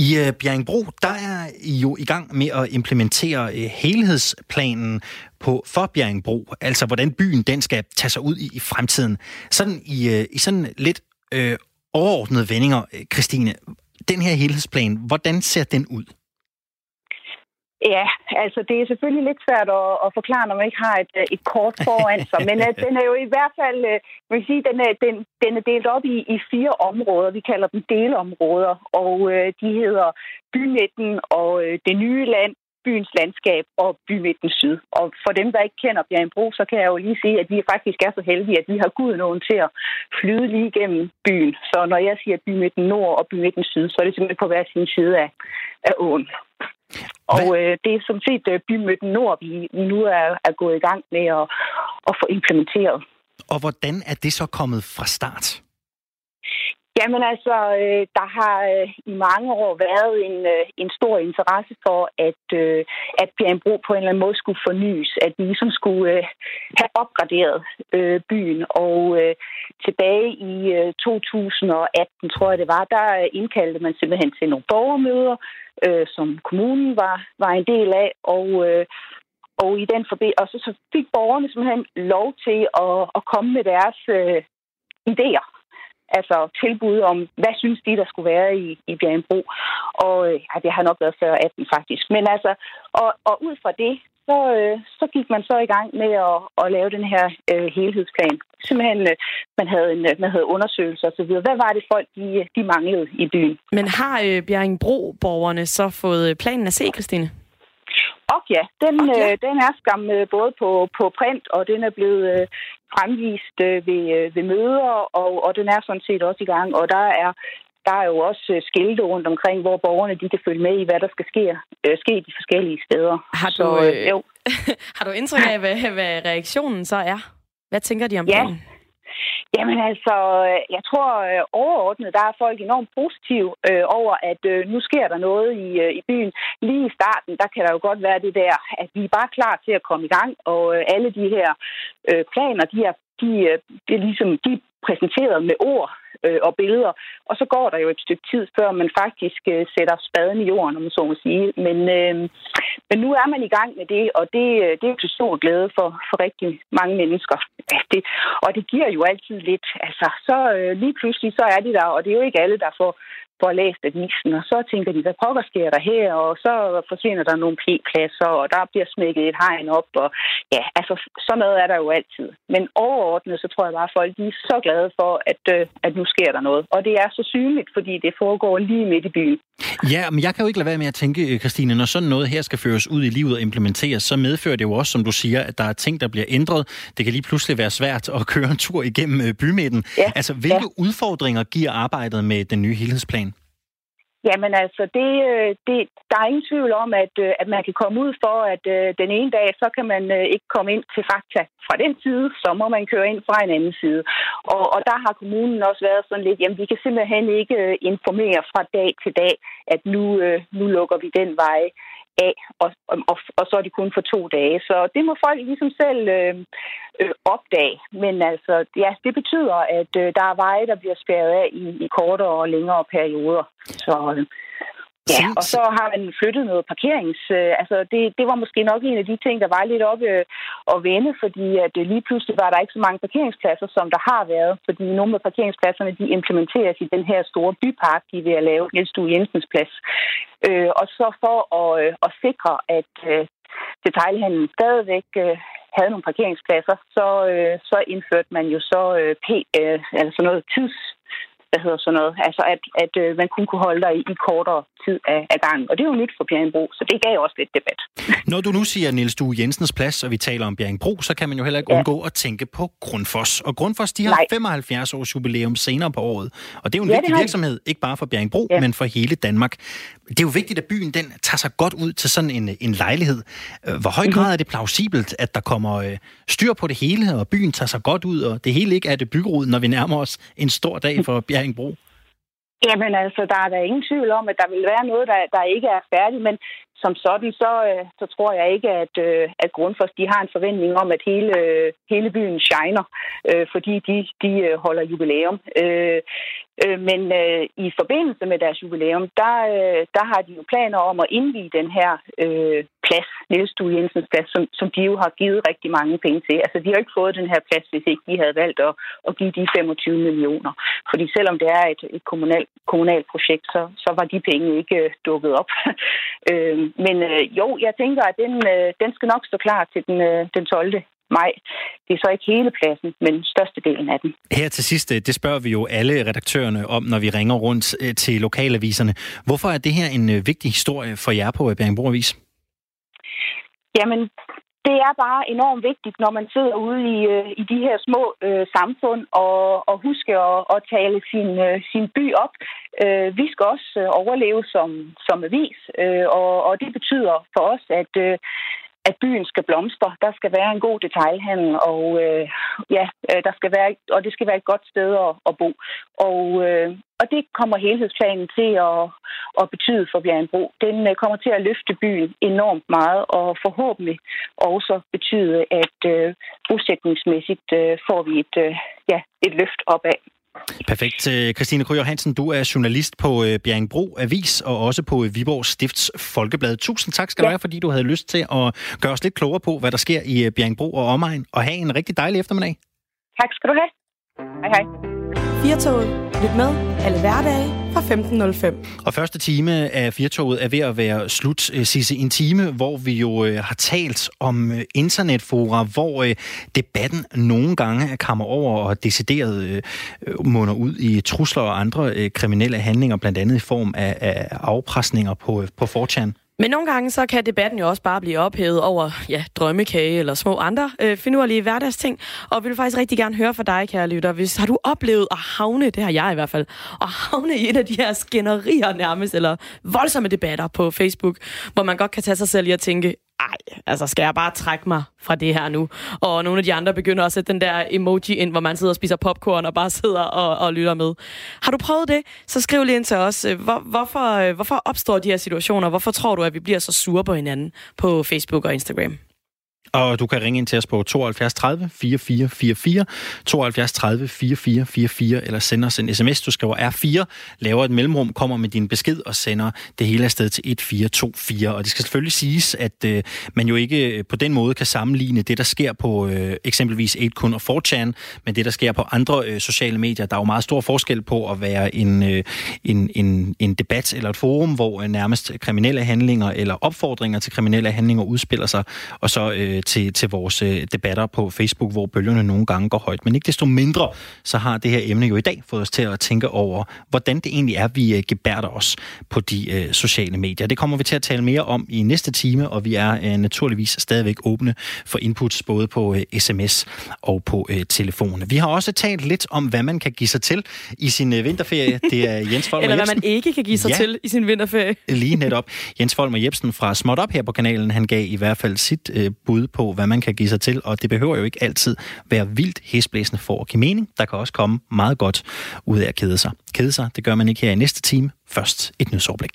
I uh, Bjerringbro, der er I jo i gang med at implementere uh, helhedsplanen på for Bjerringbro, altså hvordan byen den skal tage sig ud i, i fremtiden. Sådan i, uh, i sådan lidt uh, overordnede vendinger, Christine, den her helhedsplan, hvordan ser den ud? Ja, altså det er selvfølgelig lidt svært at, at forklare, når man ikke har et, et kort foran sig, men at den er jo i hvert fald, øh, man kan sige, den er, den, den er delt op i, i fire områder. Vi kalder dem delområder, og øh, de hedder Bymidten og øh, det nye land, byens landskab og bymidten syd. Og for dem, der ikke kender Bjergenbro, så kan jeg jo lige sige, at vi faktisk er så heldige, at vi har nogen til at flyde lige igennem byen. Så når jeg siger bymidten nord og bymidten syd, så er det simpelthen på hver sin side af, af åen. Og øh, det er som set øh, bymidten nord, vi, vi nu er, er gået i gang med at, at få implementeret. Og hvordan er det så kommet fra start? Jamen altså, øh, der har øh, i mange år været en, øh, en stor interesse for, at, øh, at Bjergbro på en eller anden måde skulle fornyes, at vi ligesom skulle øh, have opgraderet øh, byen. Og tilbage i 2018, tror jeg det var, der indkaldte man simpelthen til nogle borgermøder, som kommunen var, var en del af, og og i den forbi- og så, så fik borgerne simpelthen lov til at, at komme med deres øh, idéer altså tilbud om, hvad synes de, der skulle være i, i Bjergenbro. Og øh, ja, det har nok været før 18 faktisk. Men altså, og, og ud fra det, så, øh, så gik man så i gang med at, at lave den her øh, helhedsplan. Simpelthen, øh, man havde, en, man havde undersøgelser osv. Hvad var det folk, de, de manglede i byen? Men har øh, Bjerringbro-borgerne så fået øh, planen at se, Christine? Og ja, den, okay. øh, den er skam øh, både på, på print, og den er blevet øh, fremvist øh, ved, øh, ved møder, og, og den er sådan set også i gang. Og der er, der er jo også øh, skilte rundt omkring, hvor borgerne de kan følge med i, hvad der skal ske, øh, ske de forskellige steder. Har du, så, øh, jo. har du indtryk af, hvad, hvad reaktionen så er? Hvad tænker de om ja. den? Jamen altså, øh, jeg tror øh, overordnet, der er folk enormt positive øh, over, at øh, nu sker der noget i, øh, i byen. Lige i starten, der kan der jo godt være det der, at vi er bare klar til at komme i gang, og øh, alle de her øh, planer, de er, de, øh, det er ligesom, de er præsenteret med ord øh, og billeder. Og så går der jo et stykke tid, før man faktisk øh, sætter spaden i jorden, om man så må sige. Men, øh, men nu er man i gang med det, og det, øh, det er jo til stor glæde for, for rigtig mange mennesker. Det, og det giver jo altid lidt. Altså, så øh, lige pludselig, så er de der, og det er jo ikke alle, der får får læst avisen, og så tænker de, hvad pokker sker der her, og så forsvinder der nogle p-pladser, og der bliver smækket et hegn op, og ja, altså, sådan noget er der jo altid. Men overordnet, så tror jeg bare, at folk de er så glade for, at, øh, at nu sker der noget. Og det er så synligt, fordi det foregår lige midt i byen. Ja, men jeg kan jo ikke lade være med at tænke, øh, Christine, når sådan noget her skal føres ud i livet og implementeres, så medfører det jo også, som du siger, at der er ting, der bliver ændret. Det kan lige pludselig være svært at køre en tur igennem øh, bymidten. Ja, altså, hvilke ja. udfordringer giver arbejdet med den nye helhedsplan? Jamen altså, det, øh, det, der er ingen tvivl om, at, øh, at man kan komme ud for, at øh, den ene dag, så kan man ikke komme ind til fakta fra den side, så må man køre ind fra en anden side. Og, og der har kommunen også været sådan lidt, jamen vi kan simpelthen ikke informere fra dag til dag, at nu, nu lukker vi den vej af, og, og, og så er det kun for to dage. Så det må folk ligesom selv øh, øh, opdage. Men altså, ja, det betyder, at øh, der er veje, der bliver spærret af i, i kortere og længere perioder. Så, øh, Ja, og så har man flyttet noget parkerings... Øh, altså, det, det var måske nok en af de ting, der var lidt oppe øh, at vende, fordi at øh, lige pludselig var der ikke så mange parkeringspladser, som der har været, fordi nogle af parkeringspladserne, de implementeres i den her store bypark, de er ved at lave, Niels Due Jensens plads. Øh, og så for at, at sikre, at detaljhandlen stadigvæk øh, havde nogle parkeringspladser, så, øh, så indførte man jo så øh, P, øh, altså noget tids hvad hedder sådan noget, altså at, at øh, man kun kunne holde dig i, i kortere tid af, af gangen. Og det er jo nyt for Bjerringbro, så det gav også lidt debat. Når du nu siger Niels Due Jensens plads, og vi taler om Bjerringbro, så kan man jo heller ikke ja. undgå at tænke på Grundfos. Og Grundfos, de har Nej. 75 års jubilæum senere på året. Og det er jo en ja, vigtig virksomhed, ikke bare for Bjerringbro, ja. men for hele Danmark. Det er jo vigtigt, at byen den tager sig godt ud til sådan en, en lejlighed. Øh, hvor høj mhm. grad er det plausibelt, at der kommer øh, styr på det hele, og byen tager sig godt ud, og det hele ikke er det byggerud, når vi nærmer os en stor dag for Bjerringbro? Jamen altså, der er der ingen tvivl om, at der vil være noget, der, der ikke er færdigt, men som sådan, så, øh, så tror jeg ikke, at, øh, at Grundfos de har en forventning om, at hele, øh, hele byen shiner, fordi de, de holder jubilæum. Øh, men øh, i forbindelse med deres jubilæum, der, øh, der har de jo planer om at indvige den her plads, Niels Due Jensens plads, som, som de jo har givet rigtig mange penge til. Altså, de har ikke fået den her plads, hvis ikke de havde valgt at, at give de 25 millioner. Fordi selvom det er et, et kommunalt, kommunalt projekt, så, så var de penge ikke øh, dukket op. øh, men øh, jo, jeg tænker, at den, øh, den skal nok stå klar til den, øh, den 12 maj. Det er så ikke hele pladsen, men størstedelen af den. Her til sidst, det spørger vi jo alle redaktørerne om, når vi ringer rundt til lokalaviserne. Hvorfor er det her en vigtig historie for jer på Bjergbro Avis? Jamen, det er bare enormt vigtigt, når man sidder ude i, øh, i de her små øh, samfund og, og huske at, at tale sin, øh, sin by op. Øh, vi skal også øh, overleve som, som avis, øh, og, og det betyder for os, at, øh, at byen skal blomstre. Der skal være en god detailhandel, og øh, ja, øh, der skal være, og det skal være et godt sted at, at bo. Og, øh, og det kommer helhedsplanen til at, at betyde for Bjergenbro. Den øh, kommer til at løfte byen enormt meget, og forhåbentlig også betyde, at øh, bosætningsmæssigt øh, får vi et, øh, ja, et løft opad. Perfekt. Øh, Christine Krøger Hansen, du er journalist på øh, Bjerringbro Avis og også på øh, Viborg Stifts Folkeblad. Tusind tak skal du ja. have, fordi du havde lyst til at gøre os lidt klogere på, hvad der sker i Bjerringbro og omegn, og have en rigtig dejlig eftermiddag. Tak skal du have. Hej hej. Firtoget. Lyt med alle hverdage fra 15.05. Og første time af Firtoget er ved at være slut, øh, Sisse. En time, hvor vi jo øh, har talt om øh, internetfora, hvor øh, debatten nogle gange kommer over og decideret øh, øh, munder ud i trusler og andre kriminelle handlinger, blandt andet i form af, af afpresninger på, på 4 men nogle gange så kan debatten jo også bare blive ophævet over ja, drømmekage eller små andre øh, finurlige hverdagsting. Og vi vil faktisk rigtig gerne høre fra dig, kære lytter. Hvis har du oplevet at havne, det har jeg i hvert fald, at havne i et af de her skænderier nærmest, eller voldsomme debatter på Facebook, hvor man godt kan tage sig selv i at tænke, ej, altså skal jeg bare trække mig fra det her nu? Og nogle af de andre begynder også at sætte den der emoji ind, hvor man sidder og spiser popcorn og bare sidder og, og lytter med. Har du prøvet det? Så skriv lige ind til os. Øh, hvor, hvorfor, øh, hvorfor opstår de her situationer? Hvorfor tror du, at vi bliver så sure på hinanden på Facebook og Instagram? Og du kan ringe ind til os på 72 30 4444, 72 30 4444, eller sende os en sms. Du skriver R4, laver et mellemrum, kommer med din besked og sender det hele afsted til 1424. Og det skal selvfølgelig siges, at øh, man jo ikke øh, på den måde kan sammenligne det, der sker på øh, eksempelvis 8kun og 4chan, men det, der sker på andre øh, sociale medier. Der er jo meget stor forskel på at være en, øh, en, en, en debat eller et forum, hvor øh, nærmest kriminelle handlinger eller opfordringer til kriminelle handlinger udspiller sig, og så øh, til, til vores øh, debatter på Facebook, hvor bølgerne nogle gange går højt. Men ikke desto mindre, så har det her emne jo i dag fået os til at tænke over, hvordan det egentlig er, vi øh, gebærder os på de øh, sociale medier. Det kommer vi til at tale mere om i næste time, og vi er øh, naturligvis stadigvæk åbne for inputs både på øh, sms og på øh, telefon. Vi har også talt lidt om, hvad man kan give sig til i sin øh, vinterferie. Det er Jens Folmer Eller hvad man ikke kan give sig ja, til i sin vinterferie. Lige netop. Jens Folmer Jebsen fra Småt Op her på kanalen, han gav i hvert fald sit øh, bud på, hvad man kan give sig til, og det behøver jo ikke altid være vildt hæsblæsende for at give mening. Der kan også komme meget godt ud af at kede sig. Kede sig, det gør man ikke her i næste time. Først et nyhedsoverblik.